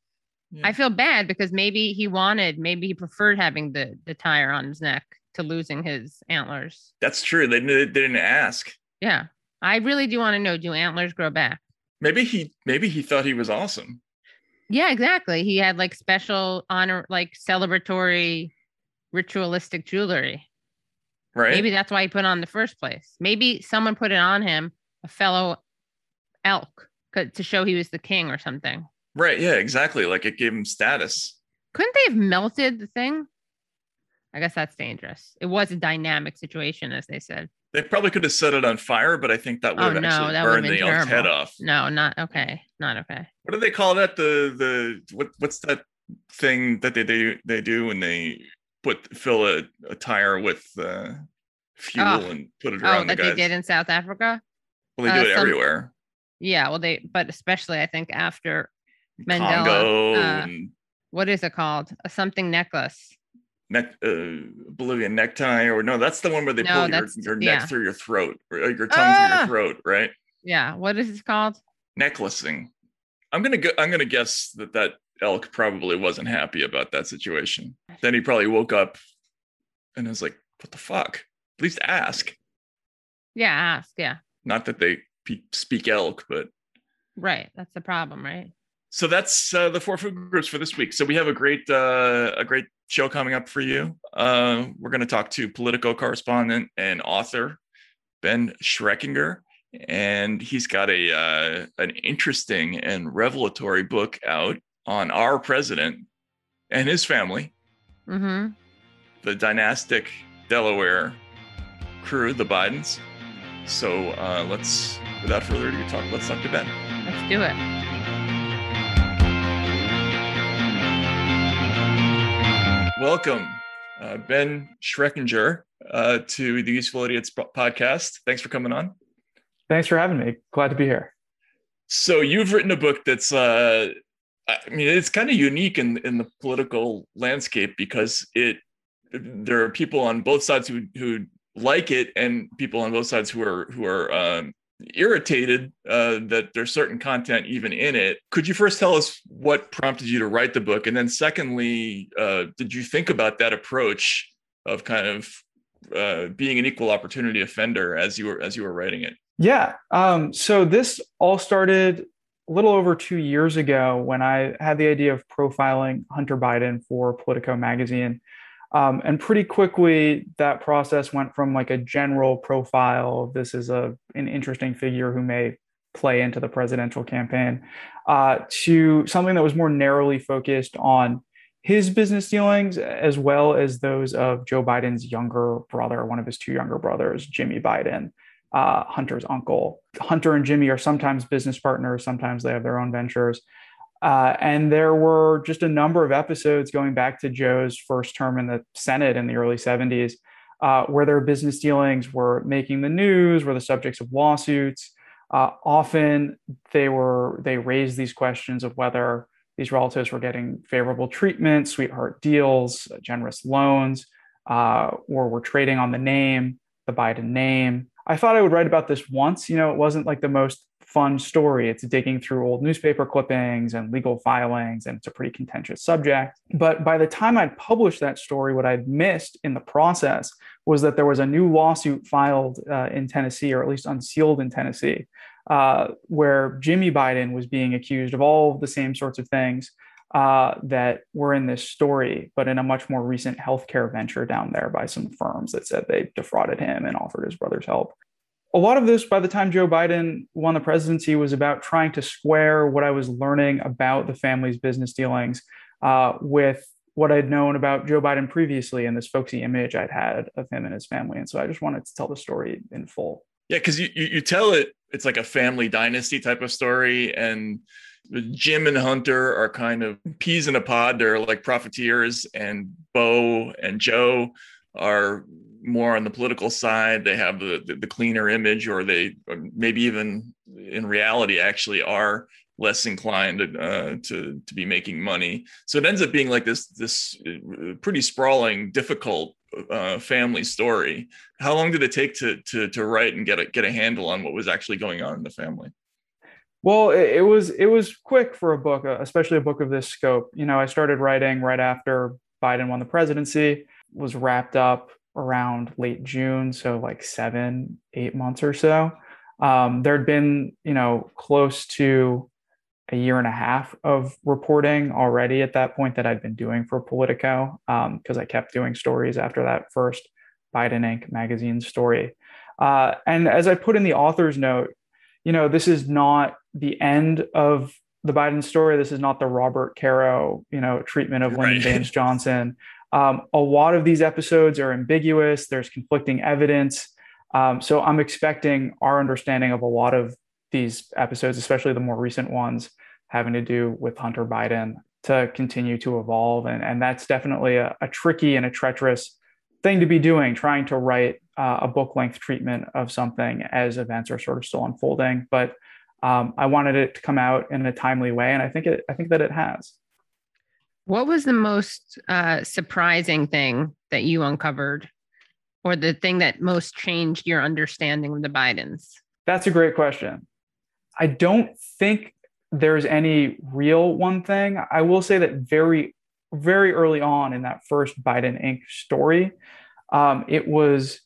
Yeah. I feel bad because maybe he wanted, maybe he preferred having the the tire on his neck to losing his antlers. That's true. They, they didn't ask. Yeah, I really do want to know: Do antlers grow back? Maybe he maybe he thought he was awesome. Yeah, exactly. He had like special honor, like celebratory, ritualistic jewelry. Right? Maybe that's why he put on the first place. Maybe someone put it on him, a fellow elk, 'cause- to show he was the king or something. Right. Yeah, exactly. Like it gave him status. Couldn't they have melted the thing? I guess that's dangerous. It was a dynamic situation, as they said. They probably could have set it on fire, but I think that would Oh have no, actually that burned the elk's head off. No, not okay. Not okay. What do they call that? The the what what's that thing that they do they do when they put fill a, a tire with uh, fuel Oh. and put it Oh, around the that they did in South Africa. well, they do uh, it some- everywhere. Yeah, well, they, but especially I think after Mandela. Congo uh, what is it called? A something necklace. neck, uh, Bolivian necktie, or no, that's the one where they No, pull your, your neck yeah. through your throat or uh, your tongue through Ah! your throat, right? Yeah, what is it called? Necklacing. I'm gonna go, I'm gonna guess that that elk probably wasn't happy about that situation. Then he probably woke up and was like, "What the fuck? At least ask." Yeah, ask. Yeah, Not that they pe- speak elk, but right. That's the problem, right? so that's uh, the four food groups for this week. So we have a great uh, a great show coming up for you. Uh, we're going to talk to Politico correspondent and author Ben Schreckinger, and he's got a uh, an interesting and revelatory book out on our president and his family, Mm-hmm. the dynastic Delaware crew, the Bidens. So uh, let's, without further ado, talk. Let's talk to Ben. Let's do it. Welcome, uh, Ben Schreckinger, uh, to the Useful Idiots podcast. Thanks for coming on. Thanks for having me. Glad to be here. So you've written a book that's, uh, I mean, it's kind of unique in in the political landscape because it there are people on both sides who who like it and people on both sides who are who are um, irritated uh, that there's certain content even in it. Could you first tell us what prompted you to write the book, and then secondly, uh, did you think about that approach of kind of uh, being an equal opportunity offender as you were as you were writing it? Yeah. Um, so this all started a little over two years ago when I had the idea of profiling Hunter Biden for Politico magazine. Um, and pretty quickly, that process went from like a general profile. This is a an interesting figure who may play into the presidential campaign, uh, to something that was more narrowly focused on his business dealings as well as those of Joe Biden's younger brother, one of his two younger brothers, Jimmy Biden, uh, Hunter's uncle. Hunter and Jimmy are sometimes business partners, sometimes they have their own ventures. Uh, and there were just a number of episodes going back to Joe's first term in the Senate in the early 70s, uh, where their business dealings were making the news, were the subjects of lawsuits. Uh, often they were they raised these questions of whether these relatives were getting favorable treatment, sweetheart deals, generous loans, uh, or were trading on the name, the Biden name. I thought I would write about this once. You know, it wasn't like the most fun story. It's digging through old newspaper clippings and legal filings, and it's a pretty contentious subject. But by the time I'd published that story, what I'd missed in the process was that there was a new lawsuit filed uh, in Tennessee, or at least unsealed in Tennessee, uh, where Jimmy Biden was being accused of all the same sorts of things uh, that were in this story, but in a much more recent healthcare venture down there by some firms that said they defrauded him and offered his brother's help a lot of this by the time Joe Biden won the presidency was about trying to square what I was learning about the family's business dealings uh, with what I'd known about Joe Biden previously and this folksy image I'd had of him and his family. And so I just wanted to tell the story in full. Yeah, because you, you, you tell it, it's like a family dynasty type of story. And Jim and Hunter are kind of peas in a pod. They're like profiteers, and Bo and Joe are more on the political side they have the, the, the cleaner image or they maybe even in reality actually are less inclined uh, to to be making money. So it ends up being like this this uh, pretty sprawling difficult uh, family story. How long did it take to to to write and get a get a handle on what was actually going on in the family? Well it, it was it was quick for a book uh, especially a book of this scope. You know i started writing right after biden won the presidency was wrapped up around late June, so like seven, eight months or so. Um, there had been, you know, close to a year and a half of reporting already at that point that I'd been doing for Politico because um, I kept doing stories after that first Biden Inc. magazine story. Uh, and as I put in the author's note, you know, this is not the end of the Biden story. This is not the Robert Caro, you know, treatment of Lyndon right. Baines Johnson. Um, a lot of these episodes are ambiguous, there's conflicting evidence. Um, so I'm expecting our understanding of a lot of these episodes, especially the more recent ones having to do with Hunter Biden, to continue to evolve. And, and that's definitely a, a tricky and a treacherous thing to be doing, trying to write uh, a book length treatment of something as events are sort of still unfolding. But um, I wanted it to come out in a timely way, and I think it. I think that it has. What was the most uh, surprising thing that you uncovered, or the thing that most changed your understanding of the Bidens? That's a great question. I don't think there's any real one thing. I will say that very, very early on in that first Biden Inc. story, um, it was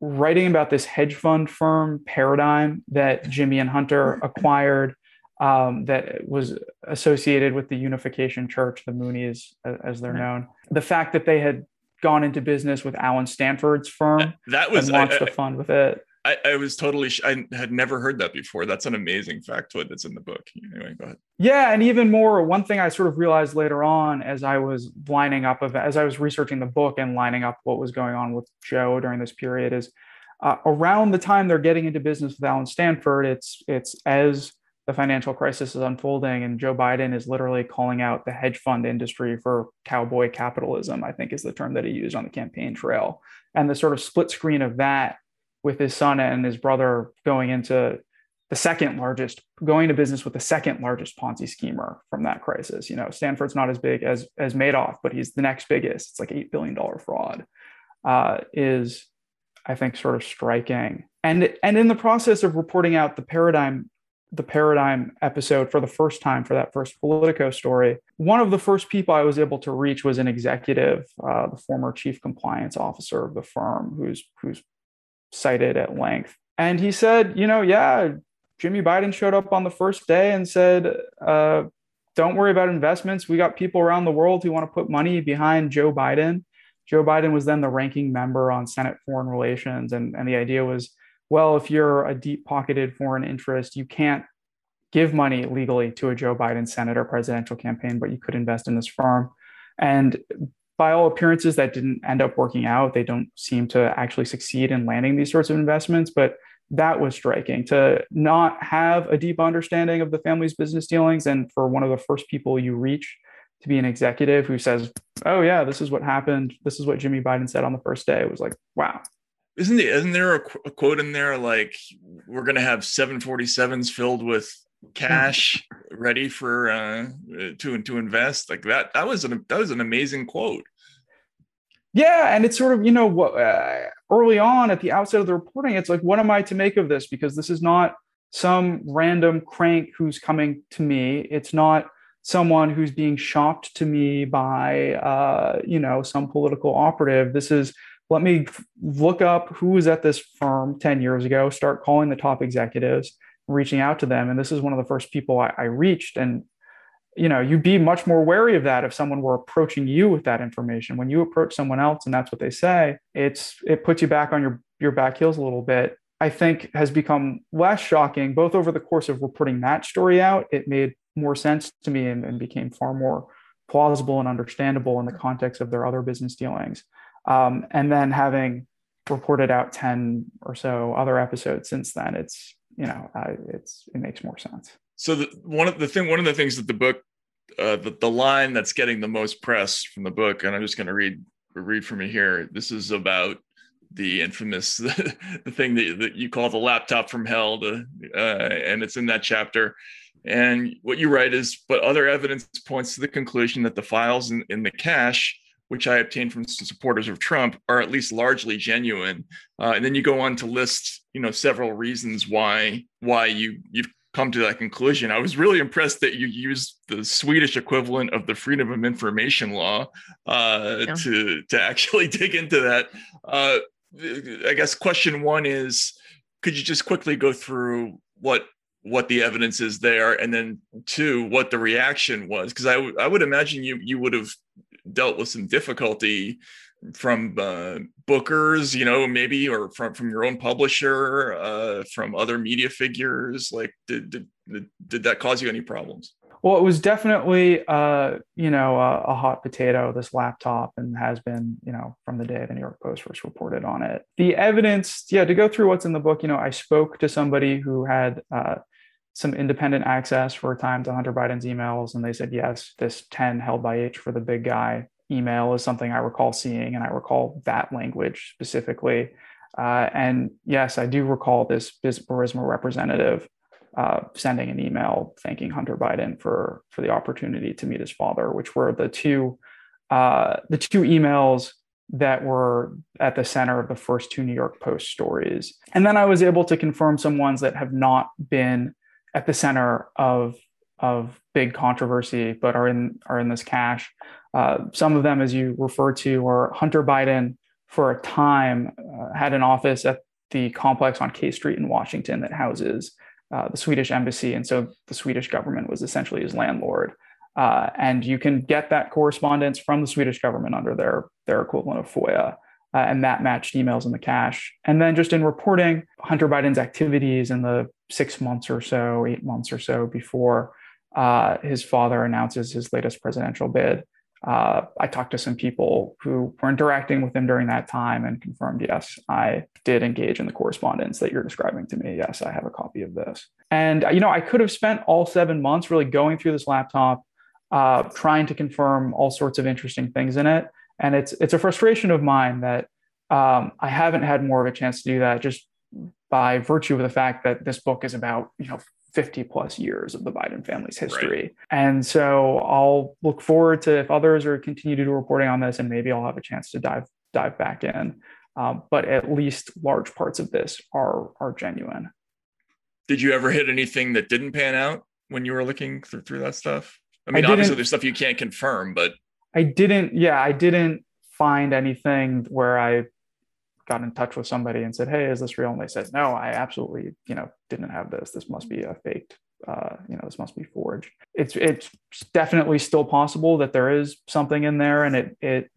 writing about this hedge fund firm paradigm that Jimmy and Hunter [LAUGHS] acquired um, that was associated with the Unification Church, the Moonies, as they're known. The fact that they had gone into business with Allen Stanford's firm that was and launched I, a fund with it. I, I was totally sh- I had never heard that before. That's an amazing factoid that's in the book. Anyway, go ahead. Yeah, and even more, one thing I sort of realized later on as I was lining up of as I was researching the book and lining up what was going on with Joe during this period is uh, around the time they're getting into business with Allen Stanford, it's it's as the financial crisis is unfolding and Joe Biden is literally calling out the hedge fund industry for cowboy capitalism, I think is the term that he used on the campaign trail. And the sort of split screen of that with his son and his brother going into the second largest, going to business with the second largest Ponzi schemer from that crisis. You know, Stanford's not as big as as Madoff, but he's the next biggest. It's like eight billion dollar fraud. Uh, is I think sort of striking. And and in the process of reporting out the paradigm the paradigm episode for the first time for that first Politico story, one of the first people I was able to reach was an executive, uh, the former chief compliance officer of the firm, who's who's cited at length. And he said, you know, yeah, Jimmy Biden showed up on the first day and said, uh, don't worry about investments. We got people around the world who want to put money behind Joe Biden. Joe Biden was then the ranking member on Senate Foreign Relations. And, and the idea was well, if you're a deep pocketed foreign interest, you can't give money legally to a Joe Biden Senate or presidential campaign, but you could invest in this firm. And by all appearances, that didn't end up working out. They don't seem to actually succeed in landing these sorts of investments. But that was striking to not have a deep understanding of the family's business dealings. And for one of the first people you reach to be an executive who says, Oh, yeah, this is what happened. This is what Jimmy Biden said on the first day. It was like, wow, isn't there isn't there a, a quote in there like we're gonna have 747s filled with cash ready for uh to to invest like that that was an that was an amazing quote. Yeah and it's sort of you know what uh, early on at the outset of the reporting it's like what am i to make of this? Because this is not some random crank who's coming to me. It's not someone who's being shopped to me by uh you know some political operative. This is let me look up who was at this firm 10 years ago, start calling the top executives, reaching out to them. And this is one of the first people I, I reached. And, you know, you'd be much more wary of that if someone were approaching you with that information. When you approach someone else and that's what they say, it's it puts you back on your your back heels a little bit. I think has become less shocking, both over the course of reporting that story out. It made more sense to me and, and became far more plausible and understandable in the context of their other business dealings. Um, and then having reported out 10 or so other episodes since then, it's, you know, it's, it makes more sense. So the, one of the thing, one of the things that the book, uh, the, the line that's getting the most press from the book, and I'm just going to read, read from it here. This is about the infamous the, [LAUGHS] the thing that, that you call the laptop from hell to, uh, and it's in that chapter and what you write is but other evidence points to the conclusion that the files in, in the cache which I obtained from supporters of Trump, are at least largely genuine. Uh, and then you go on to list, you know, several reasons why why you you've come to that conclusion. I was really impressed that you used the Swedish equivalent of the Freedom of Information law uh, yeah. to to actually [LAUGHS] dig into that. Uh, I guess question one is, could you just quickly go through what what the evidence is there, and then two, what the reaction was? Because I, w- I would imagine you you would have dealt with some difficulty from uh, bookers, you know, maybe, or from from your own publisher, uh, from other media figures? Like, did did did that cause you any problems? Well, it was definitely, uh, you know, a, a, hot potato. This laptop, and has been, you know, from the day the New York Post first reported on it. The evidence, yeah, to go through what's in the book, you know, I spoke to somebody who had uh, some independent access for a time to Hunter Biden's emails, and they said yes, this 10 held by H for the big guy email is something I recall seeing, and I recall that language specifically. Uh, and yes, I do recall this Burisma representative uh, sending an email thanking Hunter Biden for for the opportunity to meet his father, which were the two uh, the two emails that were at the center of the first two New York Post stories. And then I was able to confirm some ones that have not been at the center of of big controversy, but are in are in this cache. Uh, some of them, as you refer to, are Hunter Biden for a time uh, had an office at the complex on K Street in Washington that houses uh, the Swedish embassy, and so the Swedish government was essentially his landlord. Uh, and you can get that correspondence from the Swedish government under their their equivalent of FOIA uh, and that matched emails in the cache. And then just in reporting Hunter Biden's activities in the six months or so, eight months or so before uh, his father announces his latest presidential bid, uh, I talked to some people who were interacting with him during that time and confirmed, yes, I did engage in the correspondence that you're describing to me. Yes, I have a copy of this. And, you know, I could have spent all seven months really going through this laptop, uh, trying to confirm all sorts of interesting things in it and it's it's a frustration of mine that um, I haven't had more of a chance to do that just by virtue of the fact that this book is about you know 50 plus years of the Biden family's history. Right. And so I'll look forward to if others are continue to do reporting on this, and maybe I'll have a chance to dive dive back in. Um, but at least large parts of this are are genuine. did you ever hit anything that didn't pan out when you were looking through, through that stuff? I mean, I obviously there's stuff you can't confirm, but I didn't, yeah, I didn't find anything where I got in touch with somebody and said, "Hey, is this real?" And they said, "No, I absolutely, you know, didn't have this. This must be a faked. Uh, you know, this must be forged." It's it's definitely still possible that there is something in there, and it it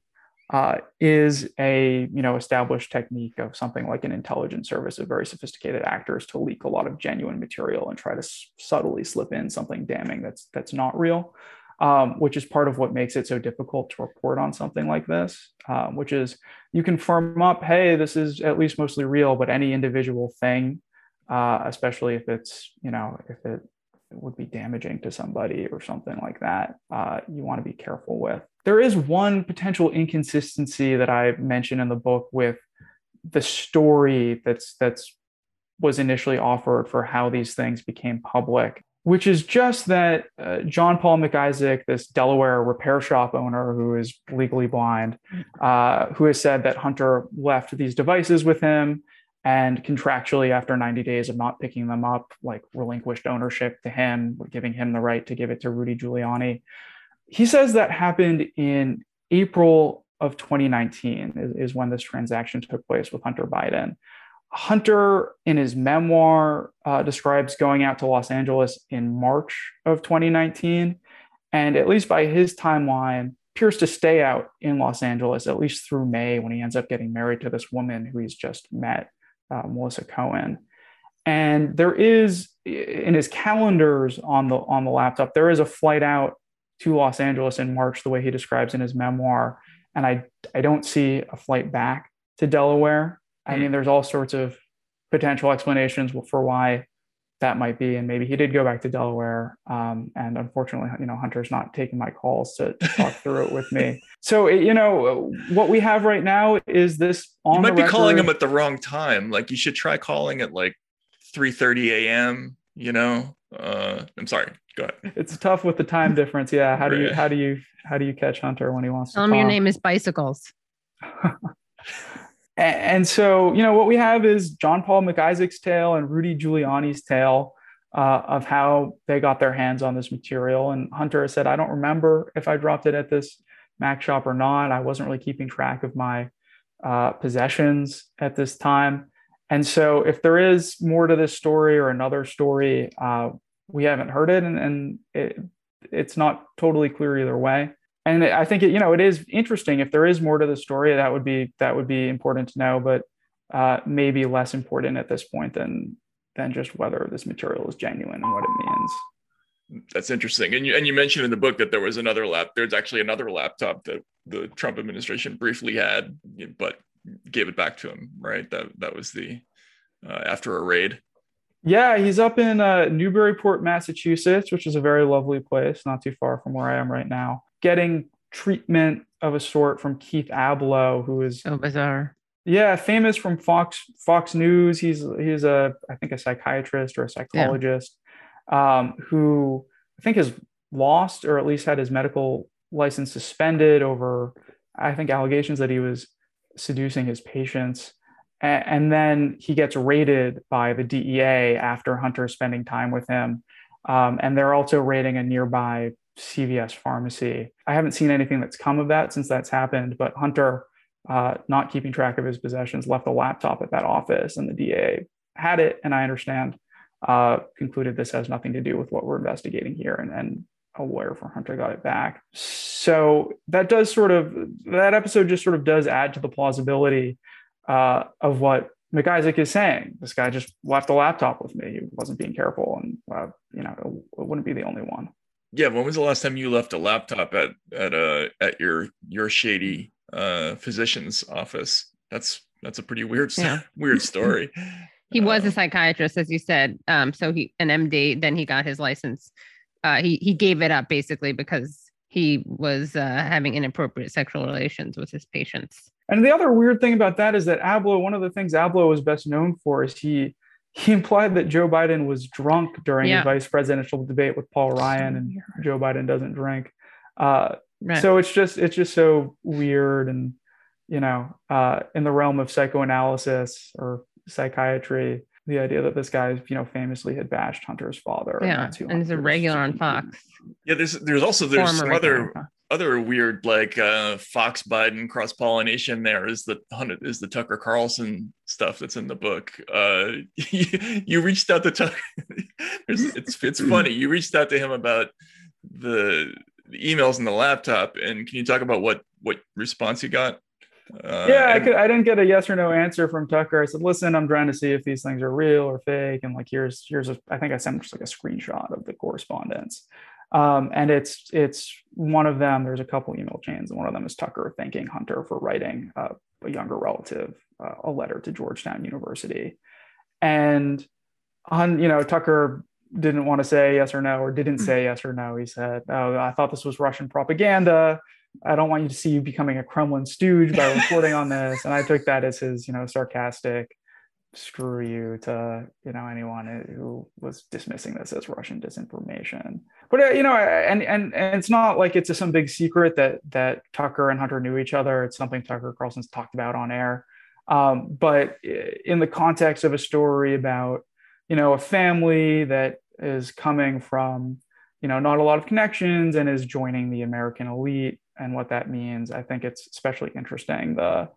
uh, is a you know established technique of something like an intelligence service of very sophisticated actors to leak a lot of genuine material and try to s- subtly slip in something damning that's that's not real um, which is part of what makes it so difficult to report on something like this, um, which is you can firm up, hey, this is at least mostly real, but any individual thing, uh, especially if it's, you know, if it would be damaging to somebody or something like that, uh, you want to be careful with. There is one potential inconsistency that I mentioned in the book with the story that's that's was initially offered for how these things became public which is just that uh, John Paul Mac Isaac, this Delaware repair shop owner who is legally blind, uh, who has said that Hunter left these devices with him and contractually, after 90 days of not picking them up, like relinquished ownership to him, giving him the right to give it to Rudy Giuliani. He says that happened in April of 2019, is, is when this transaction took place with Hunter Biden. Hunter, in his memoir, uh, describes going out to Los Angeles in March of 2019. And at least by his timeline, appears to stay out in Los Angeles at least through May when he ends up getting married to this woman who he's just met, uh, Melissa Cohen. And there is in his calendars on the on the laptop, there is a flight out to Los Angeles in March, the way he describes in his memoir. And I I don't see a flight back to Delaware. I mean, there's all sorts of potential explanations for why that might be, and maybe he did go back to Delaware. Um, and unfortunately, you know, Hunter's not taking my calls to, to talk through it with me. [LAUGHS] So, it- you know, what we have right now is this. On you might the be calling him at the wrong time. Like you should try calling at like 3:30 a.m. You know, uh, I'm sorry. Go ahead. It's tough with the time difference. Yeah. How do you how do you how do you catch Hunter when he wants to Tell him your name is Bicycles. [LAUGHS] And so, you know, what we have is John Paul Mac Isaac's tale and Rudy Giuliani's tale uh, of how they got their hands on this material. And Hunter said, I don't remember if I dropped it at this Mac shop or not. I wasn't really keeping track of my uh, possessions at this time. And so, if there is more to this story or another story, uh, we haven't heard it, and, and it, it's not totally clear either way and I think it, you know it is interesting if there is more to the story that would be that would be important to know, but uh, maybe less important at this point than than just whether this material is genuine and what it means. That's interesting. And you and you mentioned in the book that there was another lap. There's actually another laptop that the Trump administration briefly had, but gave it back to him. Right. That that was the uh, after a raid. Yeah, he's up in uh, Newburyport, Massachusetts, which is a very lovely place, not too far from where I am right now. Getting treatment of a sort from Keith Ablow, who is so bizarre. Yeah, famous from Fox Fox News. He's he's a I think a psychiatrist or a psychologist um, who I think has lost or at least had his medical license suspended over I think allegations that he was seducing his patients. A- And then he gets raided by the DEA after Hunter spending time with him. Um, and they're also raiding a nearby CVS pharmacy. I haven't seen anything that's come of that since that's happened, but Hunter, uh, not keeping track of his possessions, left a laptop at that office, and the DA had it. And I understand, uh, concluded this has nothing to do with what we're investigating here, and, and a lawyer for Hunter got it back. So that does sort of that episode just sort of does add to the plausibility uh, of what Mac Isaac is saying. This guy just left a laptop with me. He wasn't being careful, and uh, you know it, it wouldn't be the only one. Yeah. When was the last time you left a laptop at at uh at your your shady uh physician's office? That's that's a pretty weird sto- Yeah. [LAUGHS] weird story. [LAUGHS] He was a psychiatrist, as you said. Um, so he an MD. Then he got his license. Uh, he he gave it up basically because he was uh, having inappropriate sexual relations with his patients. And the other weird thing about that is that Ablow, one of the things Ablow was best known for is he he implied that Joe Biden was drunk during Yeah. his vice presidential debate with Paul Ryan, and Joe Biden doesn't drink. Uh, Right. So it's just it's just so weird, and you know, uh, in the realm of psychoanalysis or psychiatry, the idea that this guy, you know, famously had bashed Hunter's father. Yeah, that's and he's a regular on Fox. Yeah, there's there's also there's Former some other on Fox. Other weird like uh Fox Biden cross pollination. There is the is the Tucker Carlson stuff that's in the book. Uh, you, [LAUGHS] you reached out to Tucker. [LAUGHS] It's it's funny. You reached out to him about the, the emails in the laptop, and can you talk about what what response you got? Uh, yeah, I could. I didn't get a yes or no answer from Tucker. I said, "Listen, I'm trying to see if these things are real or fake." And like, here's here's a. I think I sent just like a screenshot of the correspondence, um, and it's it's one of them. There's a couple email chains, and one of them is Tucker thanking Hunter for writing uh, a younger relative uh, a letter to Georgetown University, and on you know Tucker didn't want to say yes or no or didn't say yes or no. He said, "Oh, I thought this was Russian propaganda." I don't want you to see you becoming a Kremlin stooge by reporting on this. And I took that as his, you know, sarcastic screw you to, you know, anyone who was dismissing this as Russian disinformation. But uh, you know, and and and it's not like it's some big secret that that Tucker and Hunter knew each other. It's something Tucker Carlson's talked about on air. Um, but in the context of a story about, you know, a family that is coming from, you know, not a lot of connections and is joining the American elite and what that means. I think it's especially interesting the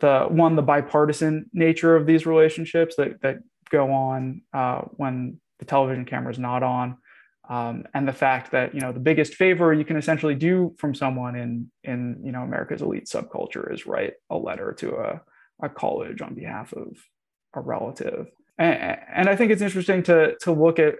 the one the bipartisan nature of these relationships that that go on uh, when the television camera is not on, um, and the fact that you know the biggest favor you can essentially do from someone in in you know America's elite subculture is write a letter to a a college on behalf of a relative. And, and I think it's interesting to to look at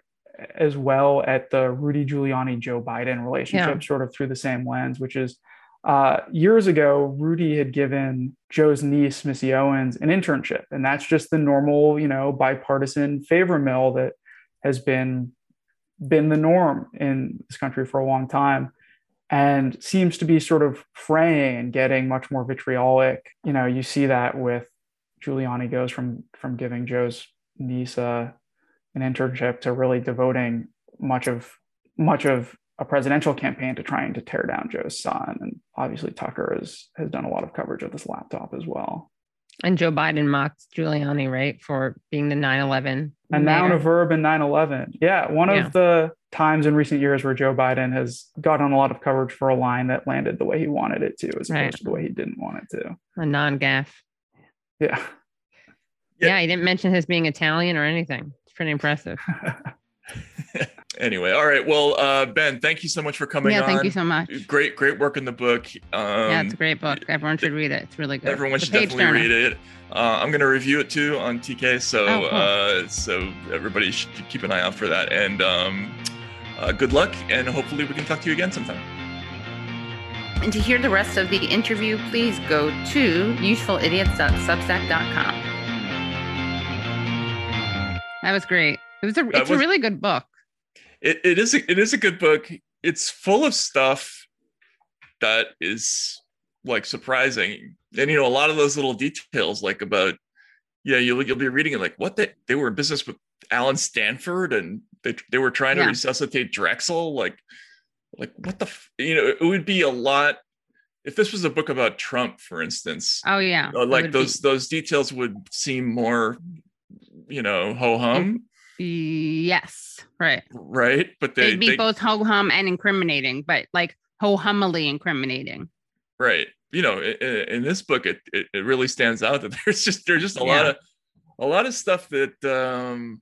as well at the Rudy Giuliani Joe Biden relationship, Yeah. sort of through the same lens, which is uh, years ago, Rudy had given Joe's niece, Missy Owens, an internship. And that's just the normal, you know, bipartisan favor mill that has been been the norm in this country for a long time and seems to be sort of fraying and getting much more vitriolic. You know, you see that with Giuliani goes from from giving Joe's niece a, an internship to really devoting much of much of a presidential campaign to trying to tear down Joe's son. And obviously Tucker has has done a lot of coverage of this laptop as well. And Joe Biden mocked Giuliani, right, for being the 9 11. A noun, a verb, and 9 11. Yeah, one Yeah. of the times in recent years where Joe Biden has gotten a lot of coverage for a line that landed the way he wanted it to, as opposed Right. to the way he didn't want it to. A non gaffe. Yeah. Yeah. he didn't mention his being Italian or anything. It's pretty impressive. [LAUGHS] [LAUGHS] anyway, all right. Well, uh, Ben, thank you so much for coming yeah, on. thank you so much. Great, great work in the book. Um, yeah, it's a great book. Everyone should read it. It's really good. Everyone It's should definitely turner. read it. Uh, I'm going to review it too on TK, so Oh, cool. uh, so everybody should keep an eye out for that. And um, uh, good luck, and hopefully we can talk to you again sometime. And to hear the rest of the interview, please go to usefulidiots.substack.com. That was great. It was a it's a really good book. It, it is a, it is a good book. It's full of stuff that is like surprising, and you know a lot of those little details, like about yeah, you'll you'll be reading it like what they they were in business with Allen Stanford, and they they were trying to Yeah. resuscitate Drexel, like like what the f- you know it would be a lot if this was a book about Trump, for instance. Oh yeah. uh, like would be- those those details would seem more you know ho hum Yes, right. right but they, They'd be they both ho hum and incriminating, but like ho humily incriminating. right you know i- i- in, this book it, it it really stands out that [LAUGHS] there's just there's just a lot of a lot of stuff that um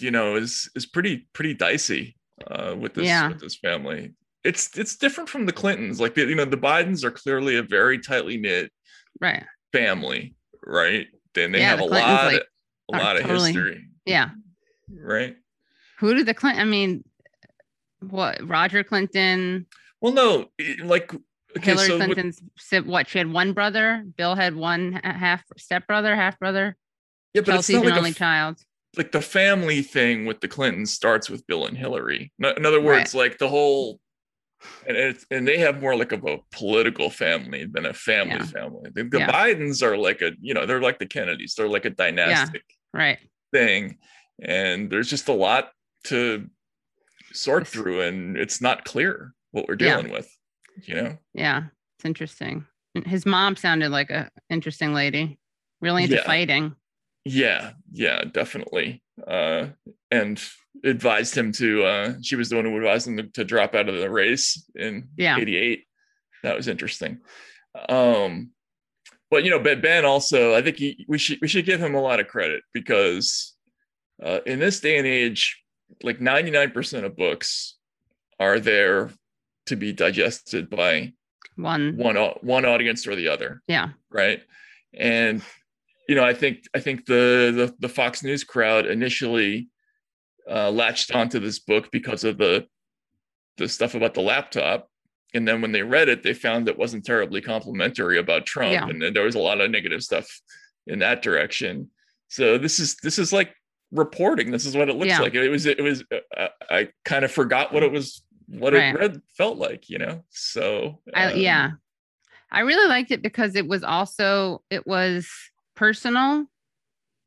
you know is is pretty pretty dicey uh with this Yeah. with this family it's it's different from the clintons like the, you know the bidens are clearly a very tightly knit Right. family right then they Yeah, have the a Clintons, lot like, a lot of totally- history Yeah. Right Who did the Clinton? I mean, what Roger Clinton, well no like okay Hillary so what- Clinton's si- what? She had one brother. Bill had one half step brother, half brother. yeah but it's not like only f- child. like the family thing with the Clintons starts with Bill and Hillary. In other words, like the whole, and it's and they have more like of a political family than a family Yeah. family. The, the Yeah. Bidens are like a, you know, they're like the Kennedys. They're like a dynastic Right. thing, and there's just a lot to sort through, and it's not clear what we're Yeah. dealing with. You know, Yeah. It's interesting. His mom sounded like a interesting lady. Really into Yeah. fighting. Yeah, yeah, definitely. Uh, and advised him to. Uh, she was the one who advised him to, to drop out of the race in Yeah. '88. That was interesting. Um, but you know, Ben, ben also, I think he, we should we should give him a lot of credit because uh, in this day and age, like 99% of books are there to be digested by One. one one audience or the other Yeah. right and you know i think i think the the, the fox news crowd initially uh, latched onto this book because of the the stuff about the laptop and then when they read it they found it wasn't terribly complimentary about trump Yeah. and then there was a lot of negative stuff in that direction so this is this is like reporting this is what it looks Yeah. like it was it was uh, i kind of forgot what it was what Right. it read felt like you know so I, um, yeah. I really liked it because it was also it was personal,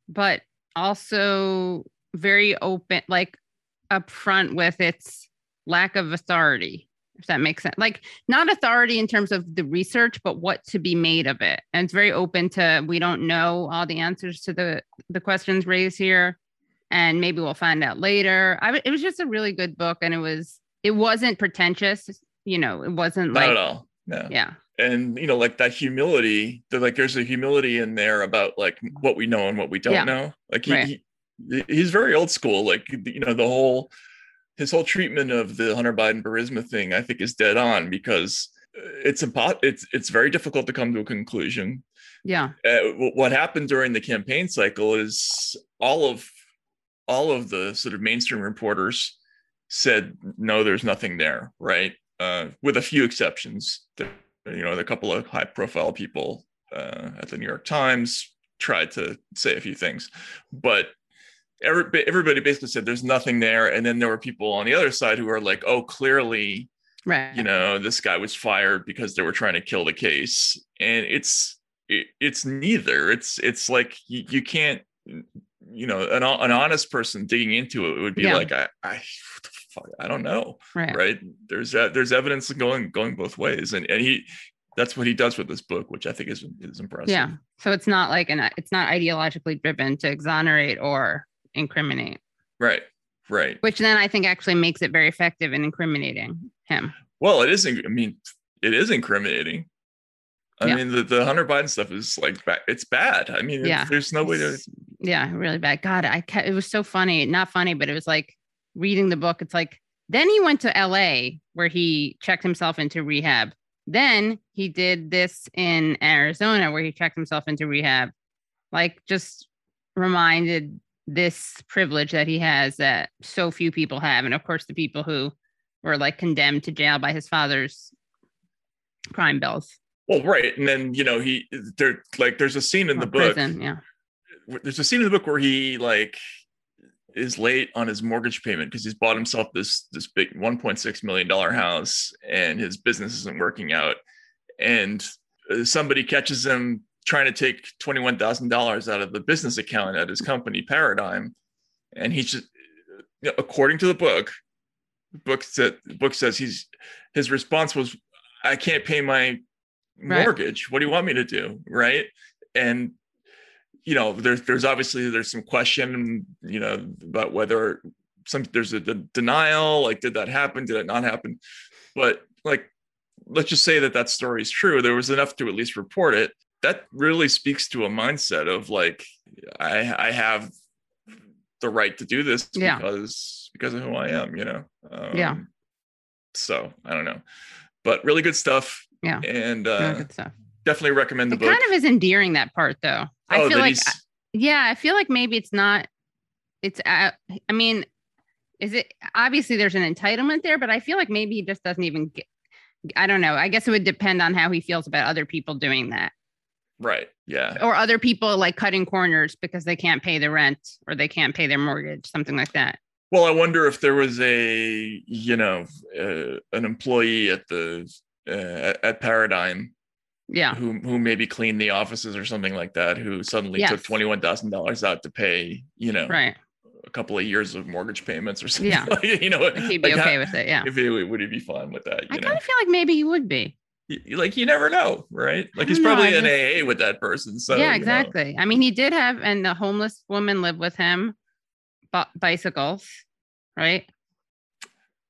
but also very open, like upfront with its lack of authority, if that makes sense. Like not authority in terms of the research, but what to be made of it. And it's very open to we don't know all the answers to the the questions raised here. And maybe we'll find out later. I, it was just a really good book, and it was it wasn't pretentious. You know, it wasn't not like at all no yeah. and you know like that humility that like there's a humility in there about like what we know and what we don't Yeah. know like he, Right. he he's very old school like you know the whole his whole treatment of the hunter biden Burisma thing i think is dead on because it's impo- it's it's very difficult to come to a conclusion Yeah. uh, what happened during the campaign cycle is all of all of the sort of mainstream reporters said no there's nothing there right? Uh, with a few exceptions. There- you know a couple of high profile people uh, at the new york times tried to say a few things. But every, everybody basically said there's nothing there. And then there were people on the other side who are like oh clearly Right. you know this guy was fired because they were trying to kill the case. And it's it, it's neither. It's it's like you, you can't you know an, an honest person digging into it would be Yeah. like i i what the fuck, i don't know Right. right there's uh, there's evidence going going both ways and and he that's what he does with this book which i think is is impressive Yeah. So it's not like an it's not ideologically driven to exonerate or incriminate, right right which then I think actually makes it very effective in incriminating him. well it isn't i mean it is incriminating i Yeah. mean the, the hunter biden stuff is like it's bad i mean Yeah. there's no way to Yeah, really bad. God, I ca- it was so funny. Not funny, but it was like reading the book. It's like then he went to L.A. where he checked himself into rehab. Then he did this in Arizona where he checked himself into rehab. Like just reminded this privilege that he has that so few people have, and of course the people who were like condemned to jail by his father's crime bills. Well, right, and then you know he there like there's a scene in or the book. prison, yeah. There's a scene in the book where he like is late on his mortgage payment because he's bought himself this this big 1.6 million dollar house and his business isn't working out, and uh, somebody catches him trying to take twenty one thousand dollars out of the business account at his company Paradigm, and he's just you know, according to the book, book said book says he's his response was, "I can't pay my Right. mortgage. What do you want me to do?" Right, and you know, there's there's obviously there's some question, you know, about whether some there's a de- denial, like did that happen? Did it not happen? But like, let's just say that that story is true. There was enough to at least report it. That really speaks to a mindset of like, I I have the right to do this Yeah. because because of who I am, you know. Um, Yeah. So I don't know, but really good stuff. Yeah. and uh, good stuff. definitely recommend the book. It book. kind of is endearing that part though. I Oh, feel like he's- yeah, I feel like maybe it's not it's uh, I mean, is it obviously there's an entitlement there, but I feel like maybe he just doesn't even get I don't know. I guess it would depend on how he feels about other people doing that right. Yeah. or other people like cutting corners because they can't pay the rent or they can't pay their mortgage, something like that. Well, I wonder if there was a, you know, uh, an employee at the uh, at- at Paradigm Yeah. who who maybe cleaned the offices or something like that, who suddenly took twenty one thousand dollars out to pay, you know, Right. a couple of years of mortgage payments or [LAUGHS] something. Yeah. like, you know, Like he'd be like okay how- with it. Yeah. If he would he be fine with that? I kind of feel like maybe he would be. like you never know, right? Like he's know, probably I in AA with that person. So yeah, you know. exactly. I mean, he did have, and the homeless woman lived with him, bu- bicycles, right?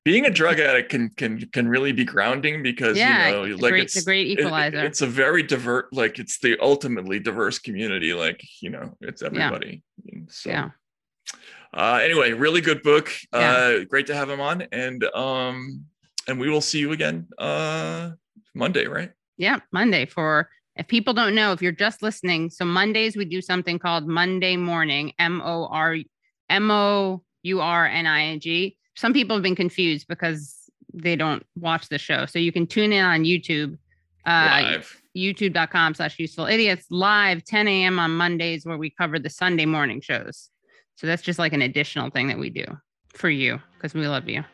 Being a drug addict can can can really be grounding because Yeah, you know it's a like great- it's it's a great it- it- equalizer. it's a very divert like it's the ultimately diverse community like you know it's everybody so Yeah. uh anyway really good book Yeah. uh great to have him on and um and we will see you again uh monday right Yeah, Monday for if people don't know, if you're just listening, so Mondays we do something called Monday morning, M O R M O U R N I N G. Some people have been confused because they don't watch the show. So you can tune in on YouTube, uh, youtube.com slash useful idiots live 10 a.m. on Mondays where we cover the Sunday morning shows. So that's just like an additional thing that we do for you because we love you.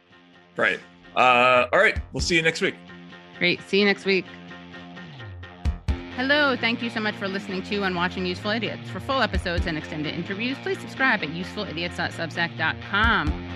right uh all right we'll see you next week Great. See you next week. Hello. Thank you so much for listening to and watching Useful Idiots. For full episodes and extended interviews, please subscribe at usefulidiots.substack.com.